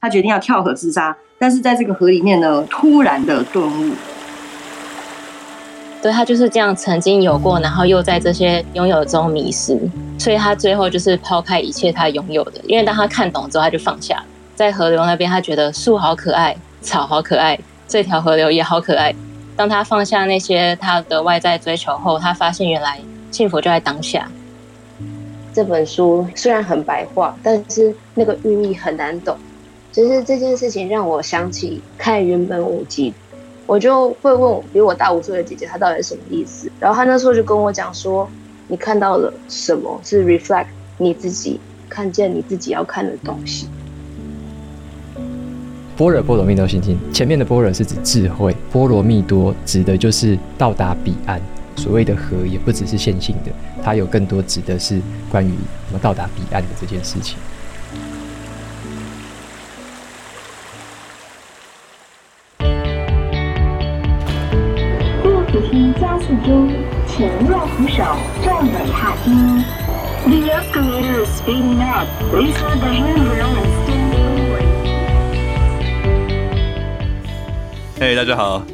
他决定要跳河自杀，但是在这个河里面呢，突然的顿悟。对，他就是这样，曾经有过，然后又在这些拥有中迷失，所以他最后就是抛开一切他拥有的，因为当他看懂之后，他就放下。在河流那边，他觉得树好可爱，草好可爱，这条河流也好可爱。当他放下那些他的外在追求后，他发现原来幸福就在当下。这本书虽然很白话，但是那个寓意很难懂。其实这件事情让我想起看原本舞集。我就会问我比我大五岁的姐姐，她到底是什么意思？然后她那时候就跟我讲说：“你看到了什么？是 reflect 你自己看见你自己要看的东西。”般若波罗蜜多心经前面的般若是指智慧，波罗蜜多指的就是到达彼岸。所谓的河也不只是线性的，它有更多指的是关于什么到达彼岸的这件事情。Speeding up. Please hold the handrail and stand forward. 嘿，大家好，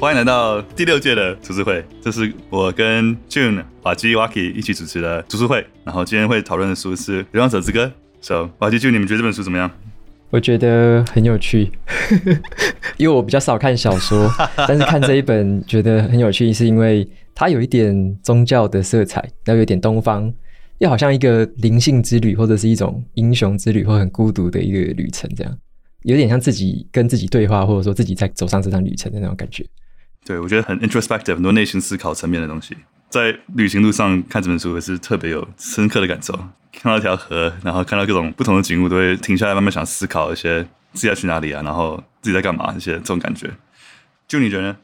欢迎来到第六届的读书会。这是我跟 June、瓦基、Waki 一起主持的读书会。然后今天会讨论的书是《流浪者之歌》。So，瓦基、June，你们觉得这本书怎么样？我觉得很有趣，因为我比较少看小说，但是看这一本觉得很有趣，是因为它有一点宗教的色彩，然后有点东方，又好像一个灵性之旅，或者是一种英雄之旅，或很孤独的一个旅程，这样有点像自己跟自己对话，或者说自己在走上这趟旅程的那种感觉。对，我觉得很 introspective，很多内心思考层面的东西，在旅行路上看这本书也是特别有深刻的感受。看到一条河，然后看到各种不同的景物，都会停下来慢慢想思考一些自己要去哪里啊，然后自己在干嘛这些这种感觉。就你觉得呢？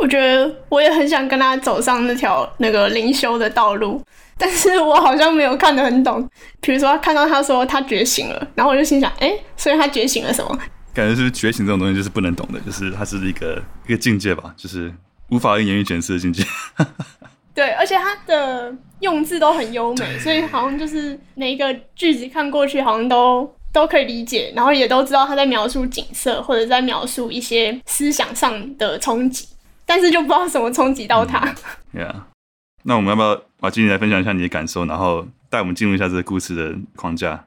我觉得我也很想跟他走上那条那个灵修的道路，但是我好像没有看得很懂。比如说看到他说他觉醒了，然后我就心想，哎，所以他觉醒了什么？感觉是觉醒这种东西就是不能懂的，就是它是一个一个境界吧，就是无法用言语解释的境界。对，而且它的用字都很优美，所以好像就是每一个句子看过去，好像都都可以理解，然后也都知道他在描述景色，或者在描述一些思想上的冲击，但是就不知道什么冲击到他。那我们要不要把今天来分享一下你的感受，然后带我们进入一下这个故事的框架？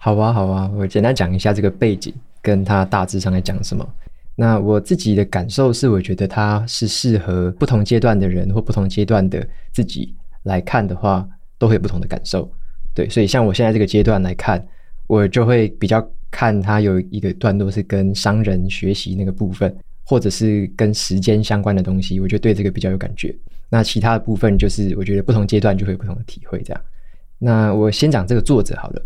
好啊，好啊，我简单讲一下这个背景，跟他大致上在讲什么。那我自己的感受是，我觉得它是适合不同阶段的人或不同阶段的自己来看的话，都会有不同的感受。对，所以像我现在这个阶段来看，我就会比较看它有一个段落是跟商人学习那个部分，或者是跟时间相关的东西，我就对这个比较有感觉。那其他的部分就是我觉得不同阶段就会有不同的体会。这样，那我先讲这个作者好了，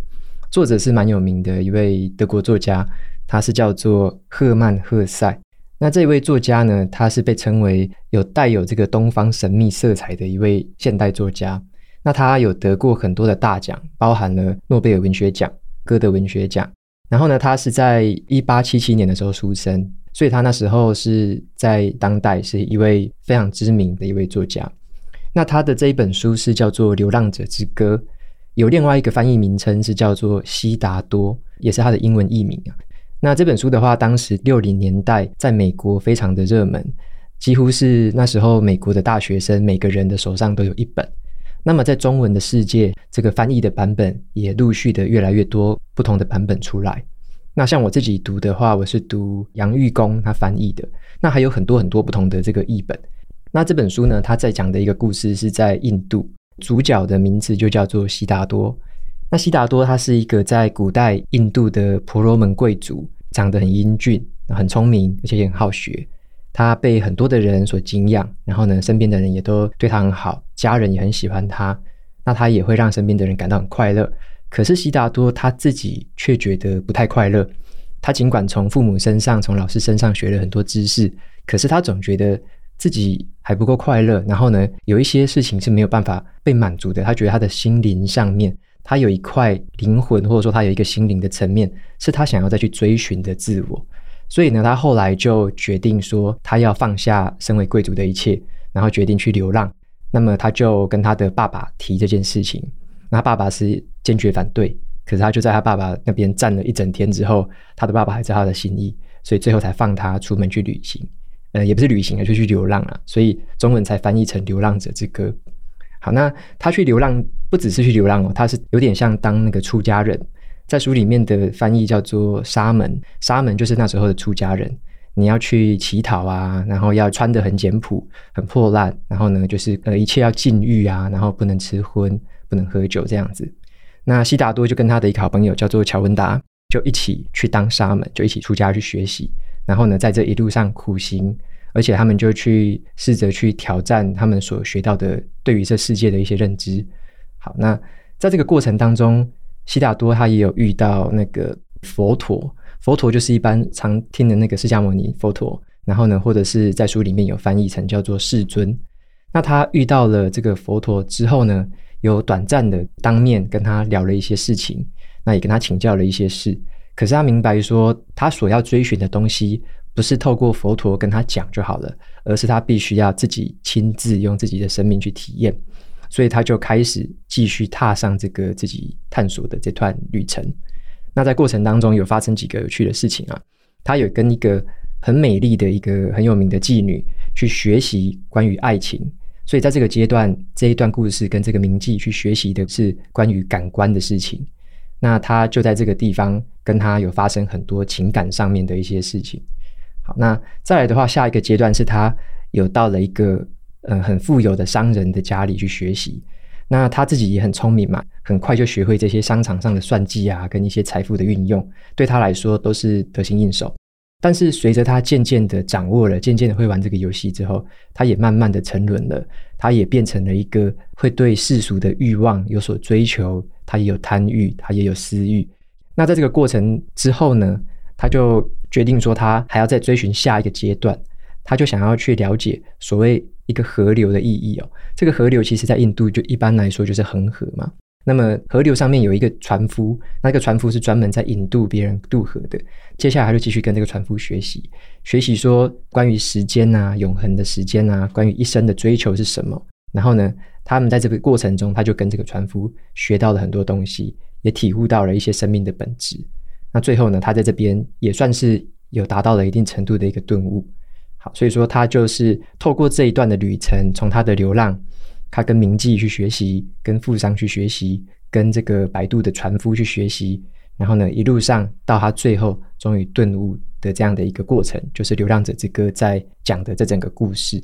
作者是蛮有名的一位德国作家。他是叫做赫曼·赫塞。那这位作家呢，他是被称为有带有这个东方神秘色彩的一位现代作家。那他有得过很多的大奖，包含了诺贝尔文学奖、歌德文学奖。然后呢，他是在一八七七年的时候出生，所以他那时候是在当代是一位非常知名的一位作家。那他的这一本书是叫做《流浪者之歌》，有另外一个翻译名称是叫做《悉达多》，也是他的英文译名啊。那这本书的话，当时六零年代在美国非常的热门，几乎是那时候美国的大学生每个人的手上都有一本。那么在中文的世界，这个翻译的版本也陆续的越来越多不同的版本出来。那像我自己读的话，我是读杨玉公他翻译的。那还有很多很多不同的这个译本。那这本书呢，他在讲的一个故事是在印度，主角的名字就叫做悉达多。那悉达多他是一个在古代印度的婆罗门贵族，长得很英俊，很聪明，而且也很好学。他被很多的人所敬仰，然后呢，身边的人也都对他很好，家人也很喜欢他。那他也会让身边的人感到很快乐。可是悉达多他自己却觉得不太快乐。他尽管从父母身上、从老师身上学了很多知识，可是他总觉得自己还不够快乐。然后呢，有一些事情是没有办法被满足的。他觉得他的心灵上面。他有一块灵魂，或者说他有一个心灵的层面，是他想要再去追寻的自我。所以呢，他后来就决定说，他要放下身为贵族的一切，然后决定去流浪。那么他就跟他的爸爸提这件事情，那他爸爸是坚决反对。可是他就在他爸爸那边站了一整天之后，他的爸爸还知道他的心意，所以最后才放他出门去旅行。呃，也不是旅行啊，就去流浪了。所以中文才翻译成《流浪者之歌》。好，那他去流浪不只是去流浪哦，他是有点像当那个出家人，在书里面的翻译叫做沙门。沙门就是那时候的出家人，你要去乞讨啊，然后要穿得很简朴、很破烂，然后呢，就是呃一切要禁欲啊，然后不能吃荤、不能喝酒这样子。那悉达多就跟他的一个好朋友叫做乔文达，就一起去当沙门，就一起出家去学习。然后呢，在这一路上苦行，而且他们就去试着去挑战他们所学到的对于这世界的一些认知。好，那在这个过程当中，悉达多他也有遇到那个佛陀，佛陀就是一般常听的那个释迦牟尼佛陀。然后呢，或者是在书里面有翻译成叫做世尊。那他遇到了这个佛陀之后呢，有短暂的当面跟他聊了一些事情，那也跟他请教了一些事。可是他明白说，他所要追寻的东西不是透过佛陀跟他讲就好了，而是他必须要自己亲自用自己的生命去体验。所以他就开始继续踏上这个自己探索的这段旅程。那在过程当中有发生几个有趣的事情啊，他有跟一个很美丽的一个很有名的妓女去学习关于爱情。所以在这个阶段，这一段故事跟这个名妓去学习的是关于感官的事情。那他就在这个地方跟他有发生很多情感上面的一些事情。好，那再来的话，下一个阶段是他有到了一个呃很富有的商人的家里去学习。那他自己也很聪明嘛，很快就学会这些商场上的算计啊，跟一些财富的运用，对他来说都是得心应手。但是随着他渐渐的掌握了，渐渐的会玩这个游戏之后，他也慢慢的沉沦了。他也变成了一个会对世俗的欲望有所追求，他也有贪欲，他也有私欲。那在这个过程之后呢，他就决定说，他还要再追寻下一个阶段。他就想要去了解所谓一个河流的意义哦。这个河流其实在印度就一般来说就是恒河嘛。那么河流上面有一个船夫，那个船夫是专门在引渡别人渡河的。接下来他就继续跟这个船夫学习，学习说关于时间啊、永恒的时间啊，关于一生的追求是什么。然后呢，他们在这个过程中，他就跟这个船夫学到了很多东西，也体悟到了一些生命的本质。那最后呢，他在这边也算是有达到了一定程度的一个顿悟。好，所以说他就是透过这一段的旅程，从他的流浪。他跟名妓去学习，跟富商去学习，跟这个摆渡的船夫去学习，然后呢，一路上到他最后终于顿悟的这样的一个过程，就是《流浪者之歌》在讲的这整个故事。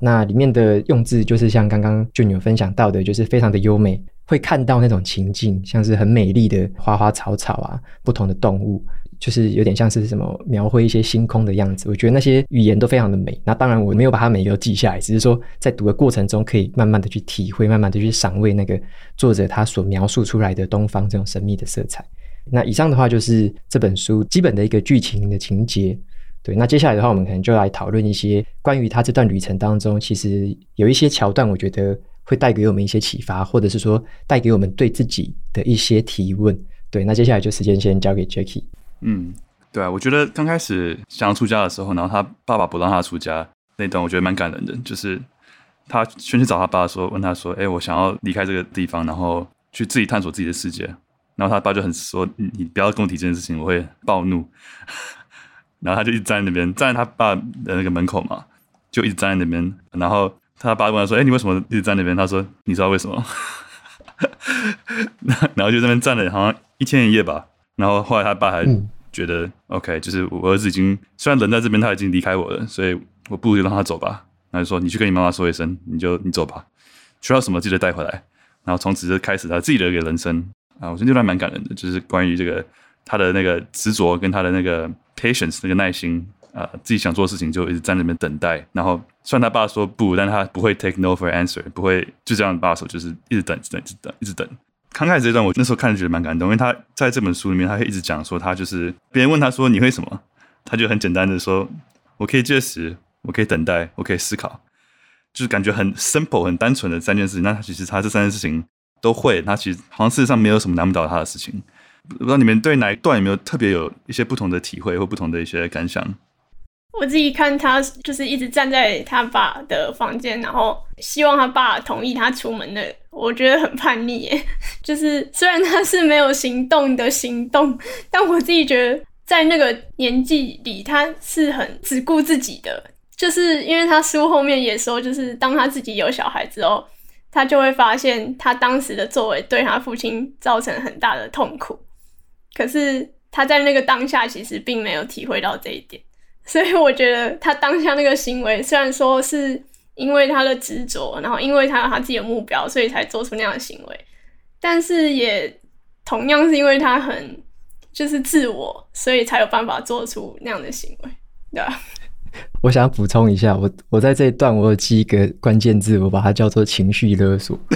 那里面的用字就是像刚刚就有分享到的，就是非常的优美，会看到那种情境，像是很美丽的花花草草啊，不同的动物。就是有点像是什么描绘一些星空的样子，我觉得那些语言都非常的美。那当然我没有把它每一个都记下来，只是说在读的过程中可以慢慢的去体会，慢慢的去赏味那个作者他所描述出来的东方这种神秘的色彩。那以上的话就是这本书基本的一个剧情的情节。对，那接下来的话我们可能就来讨论一些关于他这段旅程当中，其实有一些桥段，我觉得会带给我们一些启发，或者是说带给我们对自己的一些提问。对，那接下来就时间先交给 Jacky。嗯，对啊，我觉得刚开始想要出家的时候，然后他爸爸不让他出家那段，我觉得蛮感人的。就是他先去找他爸说，问他说：“哎，我想要离开这个地方，然后去自己探索自己的世界。”然后他爸就很说：“你不要跟我提这件事情，我会暴怒。”然后他就一直站在那边，站在他爸的那个门口嘛，就一直站在那边。然后他爸问他说：“哎，你为什么一直站那边？”他说：“你知道为什么？” 然后就在那边站了好像一天一夜吧。然后后来他爸还觉得、嗯、OK，就是我儿子已经虽然人在这边，他已经离开我了，所以我不如就让他走吧。他就说：“你去跟你妈妈说一声，你就你走吧，需要什么记得带回来。”然后从此就开始他自己的一个人生啊，我觉得这段蛮感人的，就是关于这个他的那个执着跟他的那个 patience 那个耐心啊，自己想做的事情就一直在那边等待。然后虽然他爸说不，但他不会 take no for answer，不会就这样把手，就是一直等，一直等，一直等，一直等。刚开始这段，我那时候看着觉得蛮感动，因为他在这本书里面，他会一直讲说，他就是别人问他说你会什么，他就很简单的说，我可以借时，我可以等待，我可以思考，就是感觉很 simple、很单纯的三件事情。那他其实他这三件事情都会，他其实好像事实上没有什么难不倒他的事情。不知道你们对哪一段有没有特别有一些不同的体会或不同的一些感想？我自己看他就是一直站在他爸的房间，然后希望他爸同意他出门的，我觉得很叛逆耶。就是虽然他是没有行动的行动，但我自己觉得在那个年纪里，他是很只顾自己的。就是因为他书后面也说，就是当他自己有小孩之后，他就会发现他当时的作为对他父亲造成很大的痛苦。可是他在那个当下其实并没有体会到这一点。所以我觉得他当下那个行为，虽然说是因为他的执着，然后因为他有他自己的目标，所以才做出那样的行为，但是也同样是因为他很就是自我，所以才有办法做出那样的行为，对吧？我想补充一下，我我在这一段我有记一个关键字，我把它叫做情绪勒索。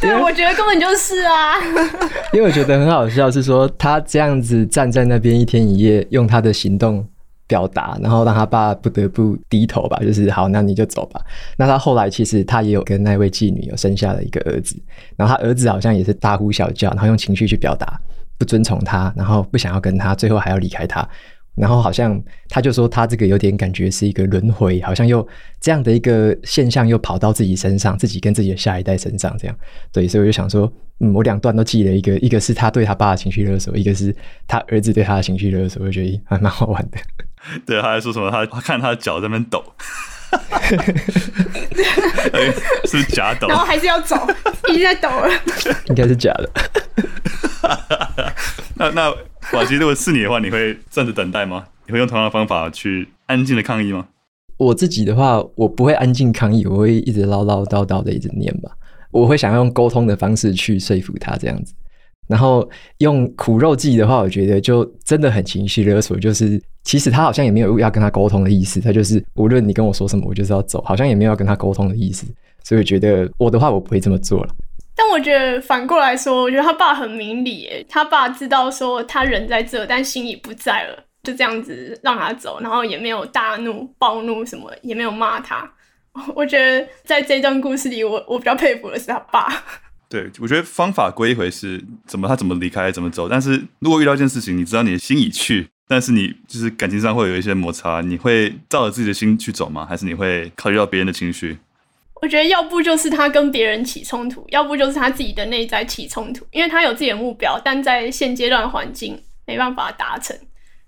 对，我觉得根本就是啊。因为我觉得很好笑，是说他这样子站在那边一天一夜，用他的行动表达，然后让他爸不得不低头吧，就是好，那你就走吧。那他后来其实他也有跟那位妓女有生下了一个儿子，然后他儿子好像也是大呼小叫，然后用情绪去表达不尊崇他，然后不想要跟他，最后还要离开他。然后好像他就说他这个有点感觉是一个轮回，好像又这样的一个现象又跑到自己身上，自己跟自己的下一代身上这样。对，所以我就想说，嗯，我两段都记了一个，一个是他对他爸的情绪勒索，一个是他儿子对他的情绪勒索，我觉得还蛮好玩的。对，他还说什么？他他看他的脚在那边抖，是假抖，然后还是要走，一直在抖了，应该是假的。那 那。瓦基，如果是你的话，你会站着等待吗？你会用同样的方法去安静的抗议吗？我自己的话，我不会安静抗议，我会一直唠唠叨叨的一直念吧。我会想要用沟通的方式去说服他这样子。然后用苦肉计的话，我觉得就真的很情绪勒索。就是其实他好像也没有要跟他沟通的意思，他就是无论你跟我说什么，我就是要走，好像也没有要跟他沟通的意思。所以我觉得我的话，我不会这么做了。但我觉得反过来说，我觉得他爸很明理，他爸知道说他人在这，但心已不在了，就这样子让他走，然后也没有大怒、暴怒什么，也没有骂他。我觉得在这段故事里，我我比较佩服的是他爸。对，我觉得方法归一回事，怎么他怎么离开，怎么走。但是如果遇到一件事情，你知道你的心已去，但是你就是感情上会有一些摩擦，你会照着自己的心去走吗？还是你会考虑到别人的情绪？我觉得要不就是他跟别人起冲突，要不就是他自己的内在起冲突，因为他有自己的目标，但在现阶段环境没办法达成，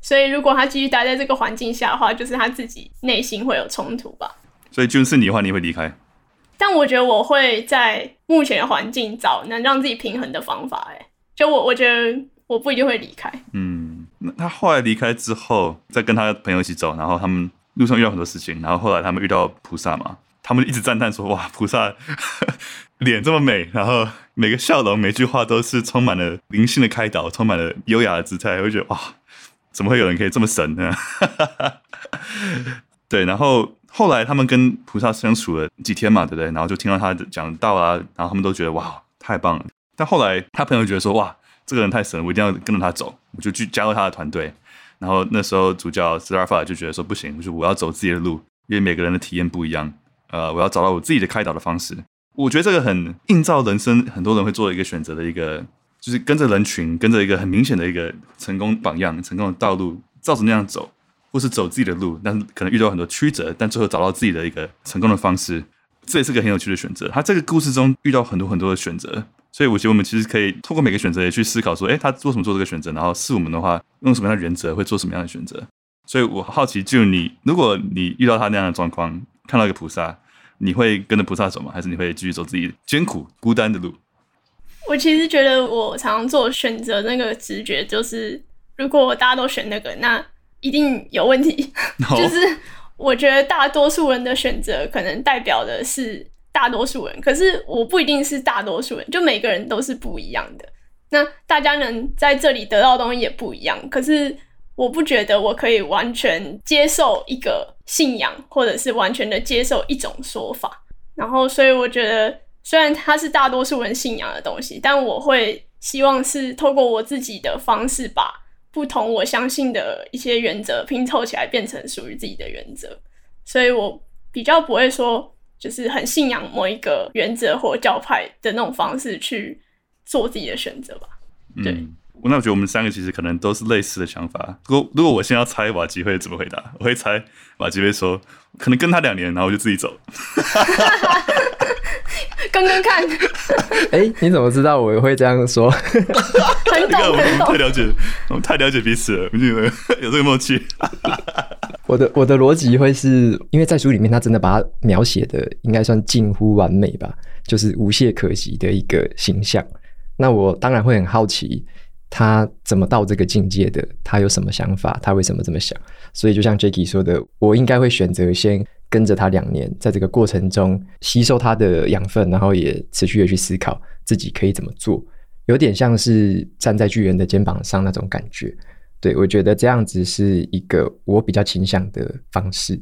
所以如果他继续待在这个环境下的话，就是他自己内心会有冲突吧。所以就是你的话，你会离开？但我觉得我会在目前的环境找能让自己平衡的方法。哎，就我我觉得我不一定会离开。嗯，那他后来离开之后，再跟他朋友一起走，然后他们路上遇到很多事情，然后后来他们遇到菩萨嘛。他们一直赞叹说：“哇，菩萨 脸这么美，然后每个笑容、每句话都是充满了灵性的开导，充满了优雅的姿态。”我觉得哇，怎么会有人可以这么神呢？对，然后后来他们跟菩萨相处了几天嘛，对不对？然后就听到他讲道啊，然后他们都觉得哇，太棒了。但后来他朋友觉得说：“哇，这个人太神，我一定要跟着他走。”我就去加入他的团队。然后那时候主教斯拉法就觉得说：“不行，我就我要走自己的路，因为每个人的体验不一样。”呃，我要找到我自己的开导的方式。我觉得这个很映照人生，很多人会做一个选择的一个，就是跟着人群，跟着一个很明显的一个成功榜样、成功的道路，照着那样走，或是走自己的路，但是可能遇到很多曲折，但最后找到自己的一个成功的方式，这也是个很有趣的选择。他这个故事中遇到很多很多的选择，所以我觉得我们其实可以透过每个选择也去思考说，诶，他做什么做这个选择，然后是我们的话，用什么样的原则会做什么样的选择。所以我好奇，就你，如果你遇到他那样的状况，看到一个菩萨。你会跟着菩萨走吗？还是你会继续走自己艰苦孤单的路？我其实觉得，我常常做选择那个直觉就是，如果大家都选那个，那一定有问题。No. 就是我觉得大多数人的选择可能代表的是大多数人，可是我不一定是大多数人，就每个人都是不一样的。那大家能在这里得到的东西也不一样，可是。我不觉得我可以完全接受一个信仰，或者是完全的接受一种说法。然后，所以我觉得，虽然它是大多数人信仰的东西，但我会希望是透过我自己的方式，把不同我相信的一些原则拼凑起来，变成属于自己的原则。所以我比较不会说，就是很信仰某一个原则或教派的那种方式去做自己的选择吧。对。嗯那我觉得我们三个其实可能都是类似的想法。如果如果我现在要猜瓦吉会怎么回答，我会猜瓦吉会说，可能跟他两年，然后我就自己走。跟跟看。哎、欸，你怎么知道我会这样说？很懂，我们。太了解，我们太了解彼此了，我们有这个默契。我的我的逻辑会是因为在书里面，他真的把他描写的应该算近乎完美吧，就是无懈可击的一个形象。那我当然会很好奇。他怎么到这个境界的？他有什么想法？他为什么这么想？所以就像 Jacky 说的，我应该会选择先跟着他两年，在这个过程中吸收他的养分，然后也持续的去思考自己可以怎么做，有点像是站在巨人的肩膀上那种感觉。对，我觉得这样子是一个我比较倾向的方式。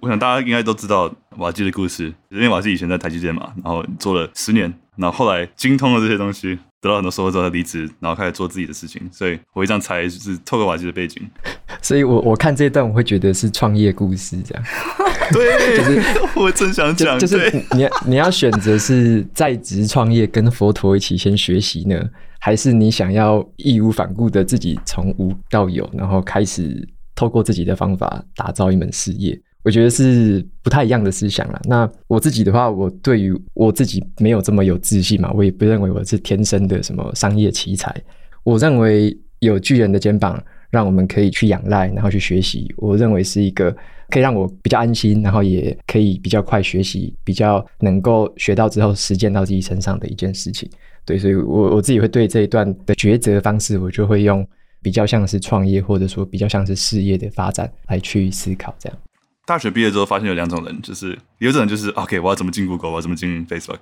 我想大家应该都知道瓦基的故事，因为瓦基以前在台积电嘛，然后做了十年，然后后来精通了这些东西。得到很多收获之后，他离职，然后开始做自己的事情。所以我会这样猜，就是透过瓦基的背景。所以我我看这一段，我会觉得是创业故事这样。对，就是 我真想讲，就，就是你你要选择是在职创业，跟佛陀一起先学习呢，还是你想要义无反顾的自己从无到有，然后开始透过自己的方法打造一门事业？我觉得是不太一样的思想啦。那我自己的话，我对于我自己没有这么有自信嘛，我也不认为我是天生的什么商业奇才。我认为有巨人的肩膀，让我们可以去仰赖，然后去学习。我认为是一个可以让我比较安心，然后也可以比较快学习，比较能够学到之后实践到自己身上的一件事情。对，所以我我自己会对这一段的抉择方式，我就会用比较像是创业，或者说比较像是事业的发展来去思考这样。大学毕业之后，发现有两种人，就是有一种人就是 OK，我要怎么进 Google，我要怎么进 Facebook。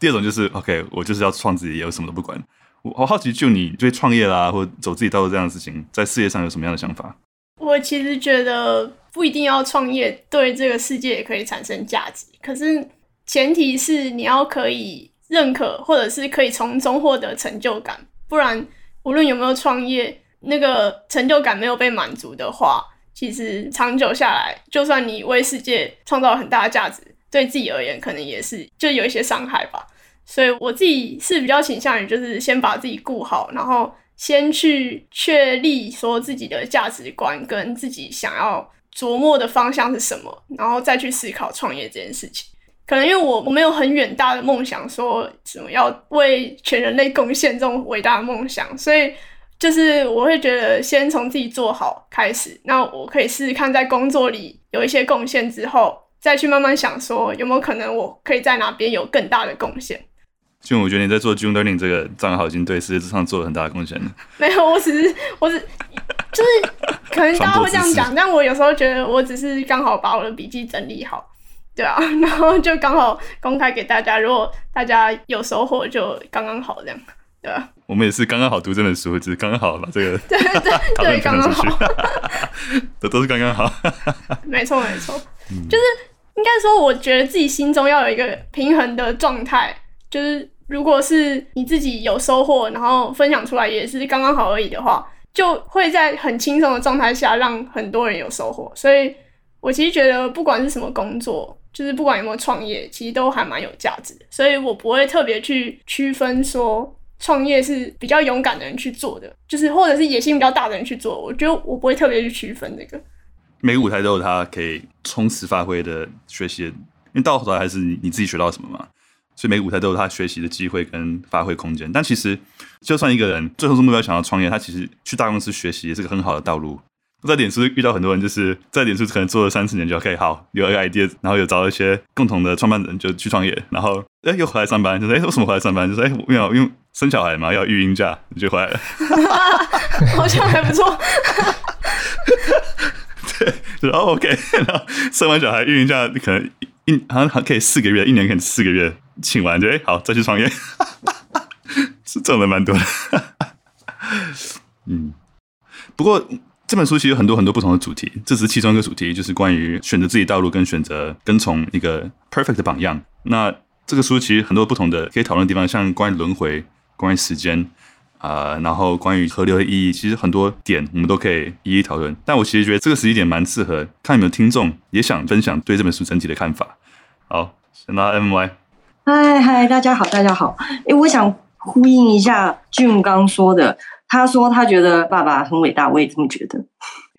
第二种就是 OK，我就是要创自己业，我什么都不管。我好好奇，就你对创业啦，或走自己道路这样的事情，在事业上有什么样的想法？我其实觉得不一定要创业，对这个世界也可以产生价值。可是前提是你要可以认可，或者是可以从中获得成就感。不然，无论有没有创业，那个成就感没有被满足的话。其实长久下来，就算你为世界创造了很大的价值，对自己而言可能也是就有一些伤害吧。所以我自己是比较倾向于就是先把自己顾好，然后先去确立说自己的价值观跟自己想要琢磨的方向是什么，然后再去思考创业这件事情。可能因为我我没有很远大的梦想，说什么要为全人类贡献这种伟大的梦想，所以。就是我会觉得先从自己做好开始，那我可以试试看在工作里有一些贡献之后，再去慢慢想说有没有可能我可以在哪边有更大的贡献。就我觉得你在做 June Learning 这个账号已经对世界上做了很大的贡献了。没有，我只是我只就是可能大家会这样讲，但我有时候觉得我只是刚好把我的笔记整理好，对啊，然后就刚好公开给大家，如果大家有收获就刚刚好这样。对啊，我们也是刚刚好读这本书，只是刚刚好把这个 对对 对刚刚好，都都是刚刚好。没错没错，就是应该说，我觉得自己心中要有一个平衡的状态，就是如果是你自己有收获，然后分享出来也是刚刚好而已的话，就会在很轻松的状态下让很多人有收获。所以我其实觉得，不管是什么工作，就是不管有没有创业，其实都还蛮有价值的。所以我不会特别去区分说。创业是比较勇敢的人去做的，就是或者是野心比较大的人去做。我觉得我不会特别去区分这个。每个舞台都有他可以充实发挥的学习，因为到头来还是你你自己学到什么嘛。所以每个舞台都有他学习的机会跟发挥空间。但其实，就算一个人最后是目标想要创业，他其实去大公司学习也是个很好的道路。在脸书遇到很多人，就是在脸书可能做了三四年就 OK，好有一个 idea，然后有找一些共同的创办人就去创业，然后哎又回来上班，就是哎为什么回来上班？就是哎没有因为生小孩嘛，要育婴假就回来了，好像还不错。对，然后 OK，然后生完小孩育婴假可能一好像还可以四个月，一年可以四个月请完就哎好再去创业，是挣的蛮多的。嗯，不过。这本书其实有很多很多不同的主题，这是其中一个主题，就是关于选择自己道路跟选择跟从一个 perfect 的榜样。那这个书其实很多不同的可以讨论的地方，像关于轮回、关于时间啊、然后关于河流的意义，其实很多点我们都可以一一讨论。但我其实觉得这个时机点蛮适合，看有没有听众也想分享对这本书整体的看法。好，先拉 MY。嗨嗨，大家好，大家好。诶，我想呼应一下俊刚说的。他说他觉得爸爸很伟大，我也这么觉得。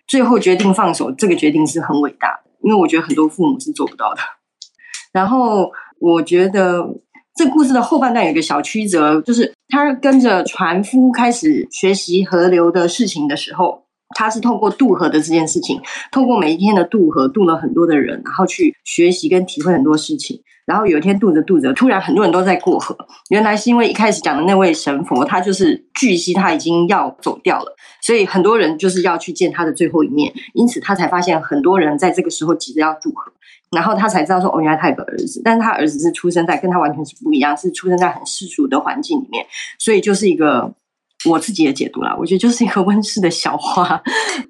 最后决定放手，这个决定是很伟大的，因为我觉得很多父母是做不到的。然后我觉得这故事的后半段有一个小曲折，就是他跟着船夫开始学习河流的事情的时候，他是透过渡河的这件事情，透过每一天的渡河，渡了很多的人，然后去学习跟体会很多事情。然后有一天渡着渡着，突然很多人都在过河。原来是因为一开始讲的那位神佛，他就是据悉他已经要走掉了，所以很多人就是要去见他的最后一面。因此他才发现很多人在这个时候急着要渡河，然后他才知道说，哦，原来他有个儿子，但是他儿子是出生在跟他完全是不一样，是出生在很世俗的环境里面，所以就是一个。我自己的解读啦，我觉得就是一个温室的小花，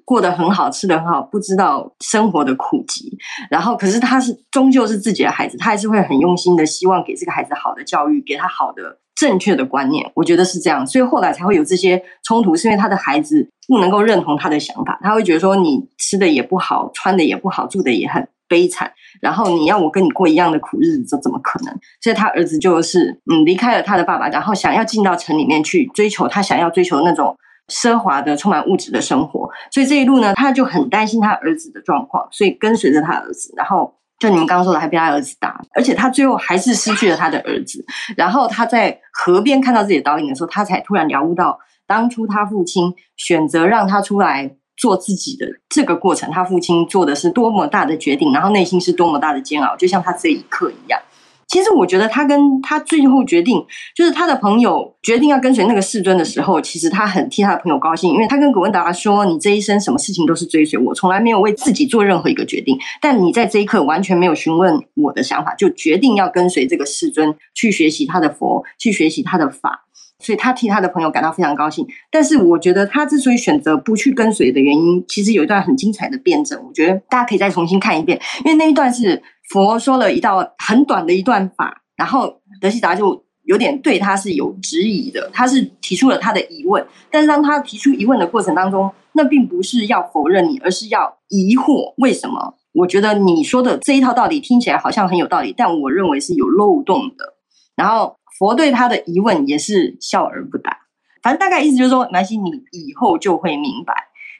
过得很好，吃得很好，不知道生活的苦集。然后，可是他是终究是自己的孩子，他还是会很用心的，希望给这个孩子好的教育，给他好的正确的观念。我觉得是这样，所以后来才会有这些冲突，是因为他的孩子不能够认同他的想法，他会觉得说你吃的也不好，穿的也不好，住的也很悲惨，然后你要我跟你过一样的苦日子，这怎么可能？所以他儿子就是嗯离开了他的爸爸，然后想要进到城里面去追求他想要追求那种奢华的、充满物质的生活。所以这一路呢，他就很担心他儿子的状况，所以跟随着他儿子。然后就你们刚刚说的，还被他儿子打，而且他最后还是失去了他的儿子。然后他在河边看到自己的倒影的时候，他才突然了悟到，当初他父亲选择让他出来。做自己的这个过程，他父亲做的是多么大的决定，然后内心是多么大的煎熬，就像他这一刻一样。其实我觉得他跟他最后决定，就是他的朋友决定要跟随那个世尊的时候，其实他很替他的朋友高兴，因为他跟古文达说：“你这一生什么事情都是追随我，从来没有为自己做任何一个决定，但你在这一刻完全没有询问我的想法，就决定要跟随这个世尊去学习他的佛，去学习他的法。”所以他替他的朋友感到非常高兴，但是我觉得他之所以选择不去跟随的原因，其实有一段很精彩的辩证，我觉得大家可以再重新看一遍，因为那一段是佛说了一道很短的一段法，然后德希达就有点对他是有质疑的，他是提出了他的疑问，但是当他提出疑问的过程当中，那并不是要否认你，而是要疑惑为什么？我觉得你说的这一套道理听起来好像很有道理，但我认为是有漏洞的，然后。佛对他的疑问也是笑而不答，反正大概意思就是说，南希，你以后就会明白，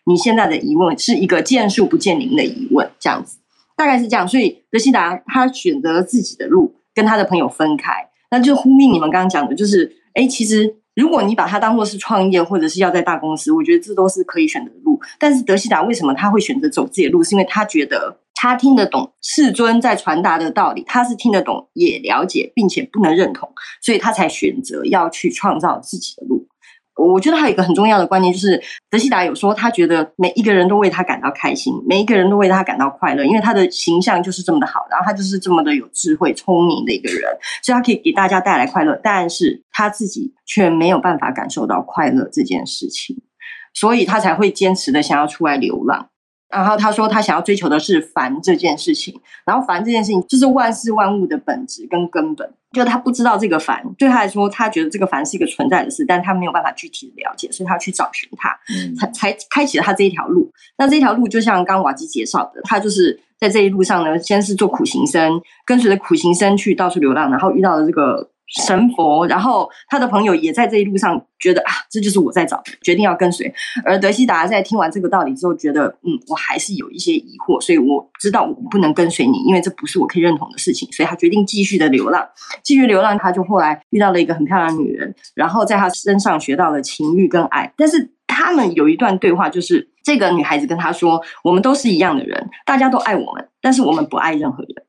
你现在的疑问是一个见树不见林的疑问，这样子，大概是这样。所以德希达他选择了自己的路，跟他的朋友分开，那就呼应你们刚刚讲的，就是，哎，其实如果你把它当做是创业，或者是要在大公司，我觉得这都是可以选择的路。但是德希达为什么他会选择走自己的路，是因为他觉得。他听得懂世尊在传达的道理，他是听得懂，也了解，并且不能认同，所以他才选择要去创造自己的路。我觉得还有一个很重要的观念，就是德希达有说，他觉得每一个人都为他感到开心，每一个人都为他感到快乐，因为他的形象就是这么的好，然后他就是这么的有智慧、聪明的一个人，所以他可以给大家带来快乐，但是他自己却没有办法感受到快乐这件事情，所以他才会坚持的想要出来流浪。然后他说，他想要追求的是凡这件事情，然后凡这件事情就是万事万物的本质跟根本。就他不知道这个凡，对他来说，他觉得这个凡是一个存在的事，但他没有办法具体的了解，所以他去找寻它，才才开启了他这一条路。那这一条路就像刚瓦基介绍的，他就是在这一路上呢，先是做苦行僧，跟随着苦行僧去到处流浪，然后遇到了这个。神佛，然后他的朋友也在这一路上觉得啊，这就是我在找的，决定要跟随。而德西达在听完这个道理之后，觉得嗯，我还是有一些疑惑，所以我知道我不能跟随你，因为这不是我可以认同的事情。所以他决定继续的流浪，继续流浪。他就后来遇到了一个很漂亮的女人，然后在她身上学到了情欲跟爱。但是他们有一段对话，就是这个女孩子跟他说：“我们都是一样的人，大家都爱我们，但是我们不爱任何人。”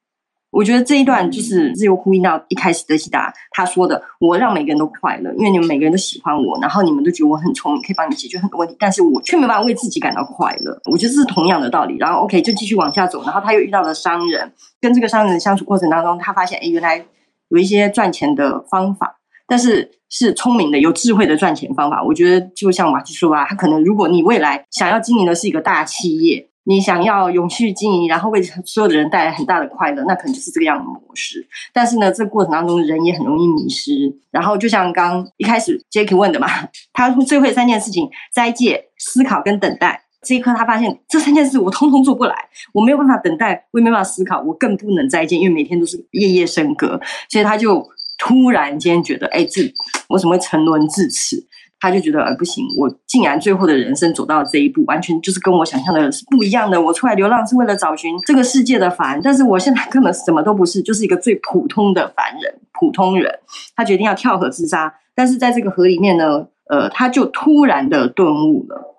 我觉得这一段就是自由呼应到一开始德希达他说的：“我让每个人都快乐，因为你们每个人都喜欢我，然后你们都觉得我很聪明，可以帮你解决很多问题，但是我却没办法为自己感到快乐。”我觉得这是同样的道理。然后 OK，就继续往下走，然后他又遇到了商人，跟这个商人相处过程当中，他发现，哎，原来有一些赚钱的方法，但是是聪明的、有智慧的赚钱方法。我觉得就像马基说啊，他可能如果你未来想要经营的是一个大企业。你想要永续经营，然后为所有的人带来很大的快乐，那可能就是这个样的模式。但是呢，这个过程当中人也很容易迷失。然后就像刚一开始 Jacky 问的嘛，他最会三件事情：斋戒、思考跟等待。这一刻他发现这三件事我通通做不来，我没有办法等待，我也没办法思考，我更不能斋戒，因为每天都是夜夜笙歌。所以他就突然间觉得，哎，这我怎么会沉沦至此？他就觉得，呃，不行，我竟然最后的人生走到了这一步，完全就是跟我想象的是不一样的。我出来流浪是为了找寻这个世界的凡，但是我现在根本什么都不是，就是一个最普通的凡人、普通人。他决定要跳河自杀，但是在这个河里面呢，呃，他就突然的顿悟了。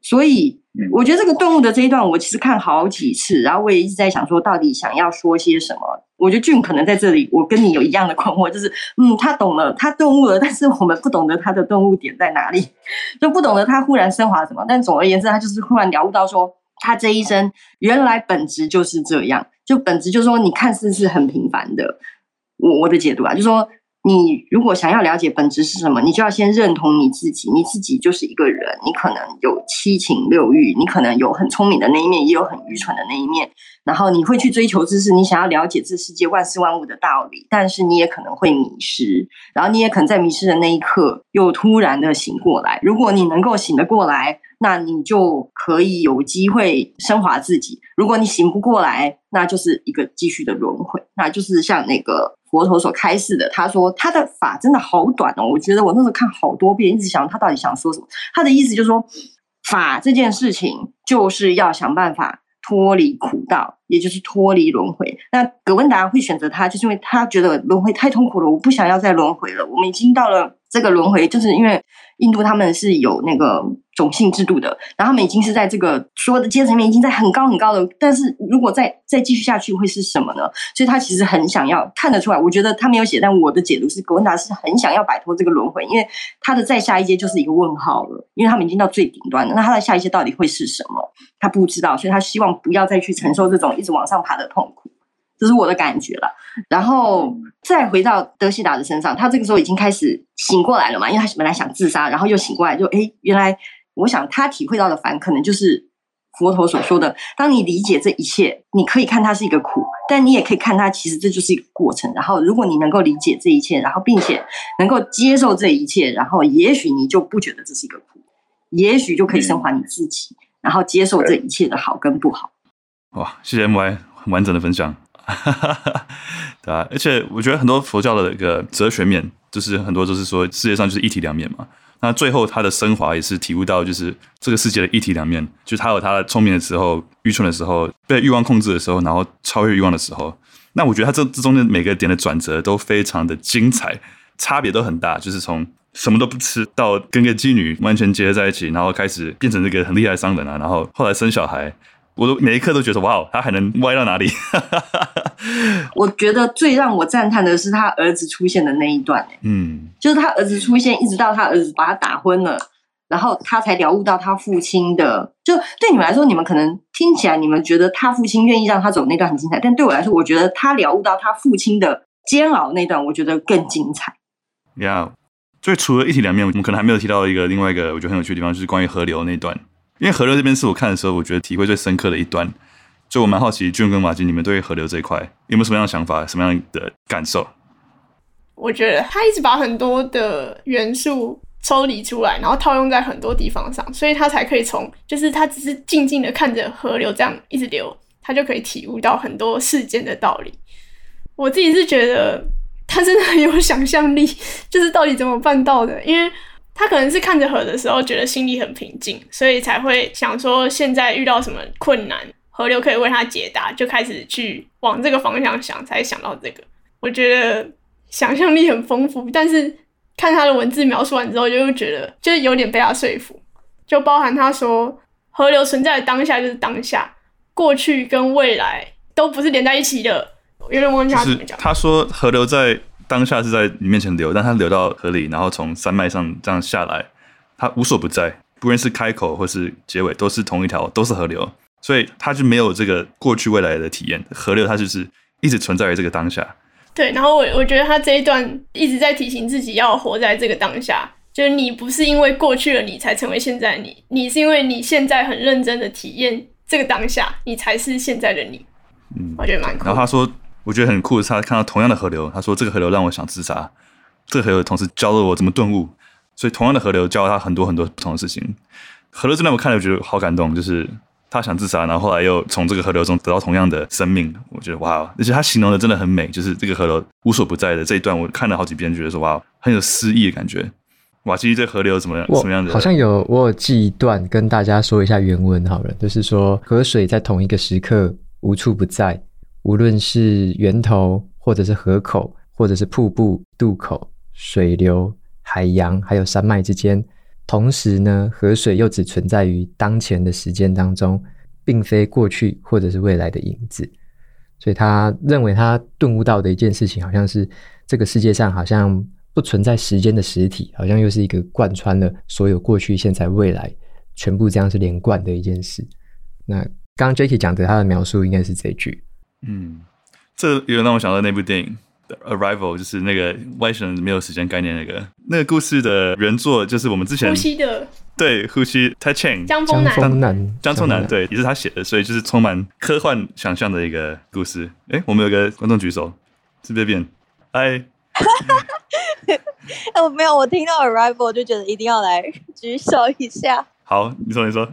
所以，我觉得这个顿悟的这一段，我其实看好几次，然后我也一直在想说，到底想要说些什么。我觉得俊可能在这里，我跟你有一样的困惑，就是，嗯，他懂了，他顿悟了，但是我们不懂得他的顿悟点在哪里，就不懂得他忽然升华什么。但总而言之，他就是忽然了悟到说，他这一生原来本质就是这样，就本质就是说，你看似是很平凡的，我我的解读啊，就是说。你如果想要了解本质是什么，你就要先认同你自己。你自己就是一个人，你可能有七情六欲，你可能有很聪明的那一面，也有很愚蠢的那一面。然后你会去追求知识，你想要了解这世界万事万物的道理，但是你也可能会迷失。然后你也可能在迷失的那一刻，又突然的醒过来。如果你能够醒得过来，那你就可以有机会升华自己。如果你醒不过来，那就是一个继续的轮回。那就是像那个。佛陀所开示的，他说他的法真的好短哦，我觉得我那时候看好多遍，一直想他到底想说什么。他的意思就是说，法这件事情就是要想办法脱离苦道，也就是脱离轮回。那葛文达会选择他，就是因为他觉得轮回太痛苦了，我不想要再轮回了。我们已经到了这个轮回，就是因为印度他们是有那个。种姓制度的，然后他们已经是在这个所有的阶层里面已经在很高很高的，但是如果再再继续下去会是什么呢？所以他其实很想要看得出来，我觉得他没有写，但我的解读是，葛文达是很想要摆脱这个轮回，因为他的再下一阶就是一个问号了，因为他们已经到最顶端了，那他的下一阶到底会是什么？他不知道，所以他希望不要再去承受这种一直往上爬的痛苦，这是我的感觉了。然后再回到德西达的身上，他这个时候已经开始醒过来了嘛，因为他本来想自杀，然后又醒过来就，就诶原来。我想他体会到的烦，可能就是佛陀所说的：当你理解这一切，你可以看它是一个苦，但你也可以看它其实这就是一个过程。然后，如果你能够理解这一切，然后并且能够接受这一切，然后也许你就不觉得这是一个苦，也许就可以升华你自己，然后接受这一切的好跟不好。哇，谢谢 MY 完整的分享，对啊，而且我觉得很多佛教的一个哲学面，就是很多都是说世界上就是一体两面嘛。那最后他的升华也是体悟到，就是这个世界的一体两面，就是他有他的聪明的时候，愚蠢的时候，被欲望控制的时候，然后超越欲望的时候。那我觉得他这这中间每个点的转折都非常的精彩，差别都很大，就是从什么都不吃到跟个妓女完全结合在一起，然后开始变成这个很厉害的商人啊，然后后来生小孩。我都每一刻都觉得哇哦，他还能歪到哪里？我觉得最让我赞叹的是他儿子出现的那一段，嗯，就是他儿子出现，一直到他儿子把他打昏了，然后他才了悟到他父亲的。就对你们来说，你们可能听起来你们觉得他父亲愿意让他走那段很精彩，但对我来说，我觉得他了悟到他父亲的煎熬那段，我觉得更精彩。呀、yeah，所以除了一体两面，我们可能还没有提到一个另外一个我觉得很有趣的地方，就是关于河流那段。因为河流这边是我看的时候，我觉得体会最深刻的一段，所以我蛮好奇，俊跟马吉，你们对河流这一块有没有什么样的想法，什么样的感受？我觉得他一直把很多的元素抽离出来，然后套用在很多地方上，所以他才可以从，就是他只是静静的看着河流这样一直流，他就可以体悟到很多世间的道理。我自己是觉得他真的很有想象力，就是到底怎么办到的，因为。他可能是看着河的时候，觉得心里很平静，所以才会想说，现在遇到什么困难，河流可以为他解答，就开始去往这个方向想，才想到这个。我觉得想象力很丰富，但是看他的文字描述完之后，就会觉得就是有点被他说服。就包含他说，河流存在的当下就是当下，过去跟未来都不是连在一起的。有点忘记他怎么讲。他说河流在。当下是在你面前流，但它流到河里，然后从山脉上这样下来，它无所不在，不论是开口或是结尾，都是同一条，都是河流，所以它就没有这个过去未来的体验。河流它就是一直存在于这个当下。对，然后我我觉得他这一段一直在提醒自己要活在这个当下，就是你不是因为过去了你才成为现在你，你是因为你现在很认真的体验这个当下，你才是现在的你。嗯，我觉得蛮酷。然后他说。我觉得很酷的是，他看到同样的河流，他说这个河流让我想自杀。这个河流同时教了我怎么顿悟，所以同样的河流教了他很多很多不同的事情。河流这段我看了，我觉得好感动，就是他想自杀，然后后来又从这个河流中得到同样的生命。我觉得哇，而且他形容的真的很美，就是这个河流无所不在的这一段，我看了好几遍，觉得说哇，很有诗意的感觉。瓦基这河流怎么样？什么样的？好像有，我有记一段跟大家说一下原文好了，就是说河水在同一个时刻无处不在，无论是源头，或者是河口，或者是瀑布、渡口、水流、海洋，还有山脉之间。同时呢，河水又只存在于当前的时间当中，并非过去或者是未来的影子。所以他认为他顿悟到的一件事情，好像是这个世界上好像不存在时间的实体，好像又是一个贯穿了所有过去、现在、未来，全部这样是连贯的一件事。那刚刚 Jacky 讲的他的描述应该是这句。嗯，这有让我想到那部电影。Arrival 就是那个外星人没有时间概念那个那个故事的原作，就是我们之前呼吸的对呼吸 Ted Chiang 江峰南江峰南对也是他写的，所以就是充满科幻想象的一个故事。哎，我们有个观众举手，是不是变？哎，我没有，我听到 Arrival 就觉得一定要来举手一下。好，你说你说。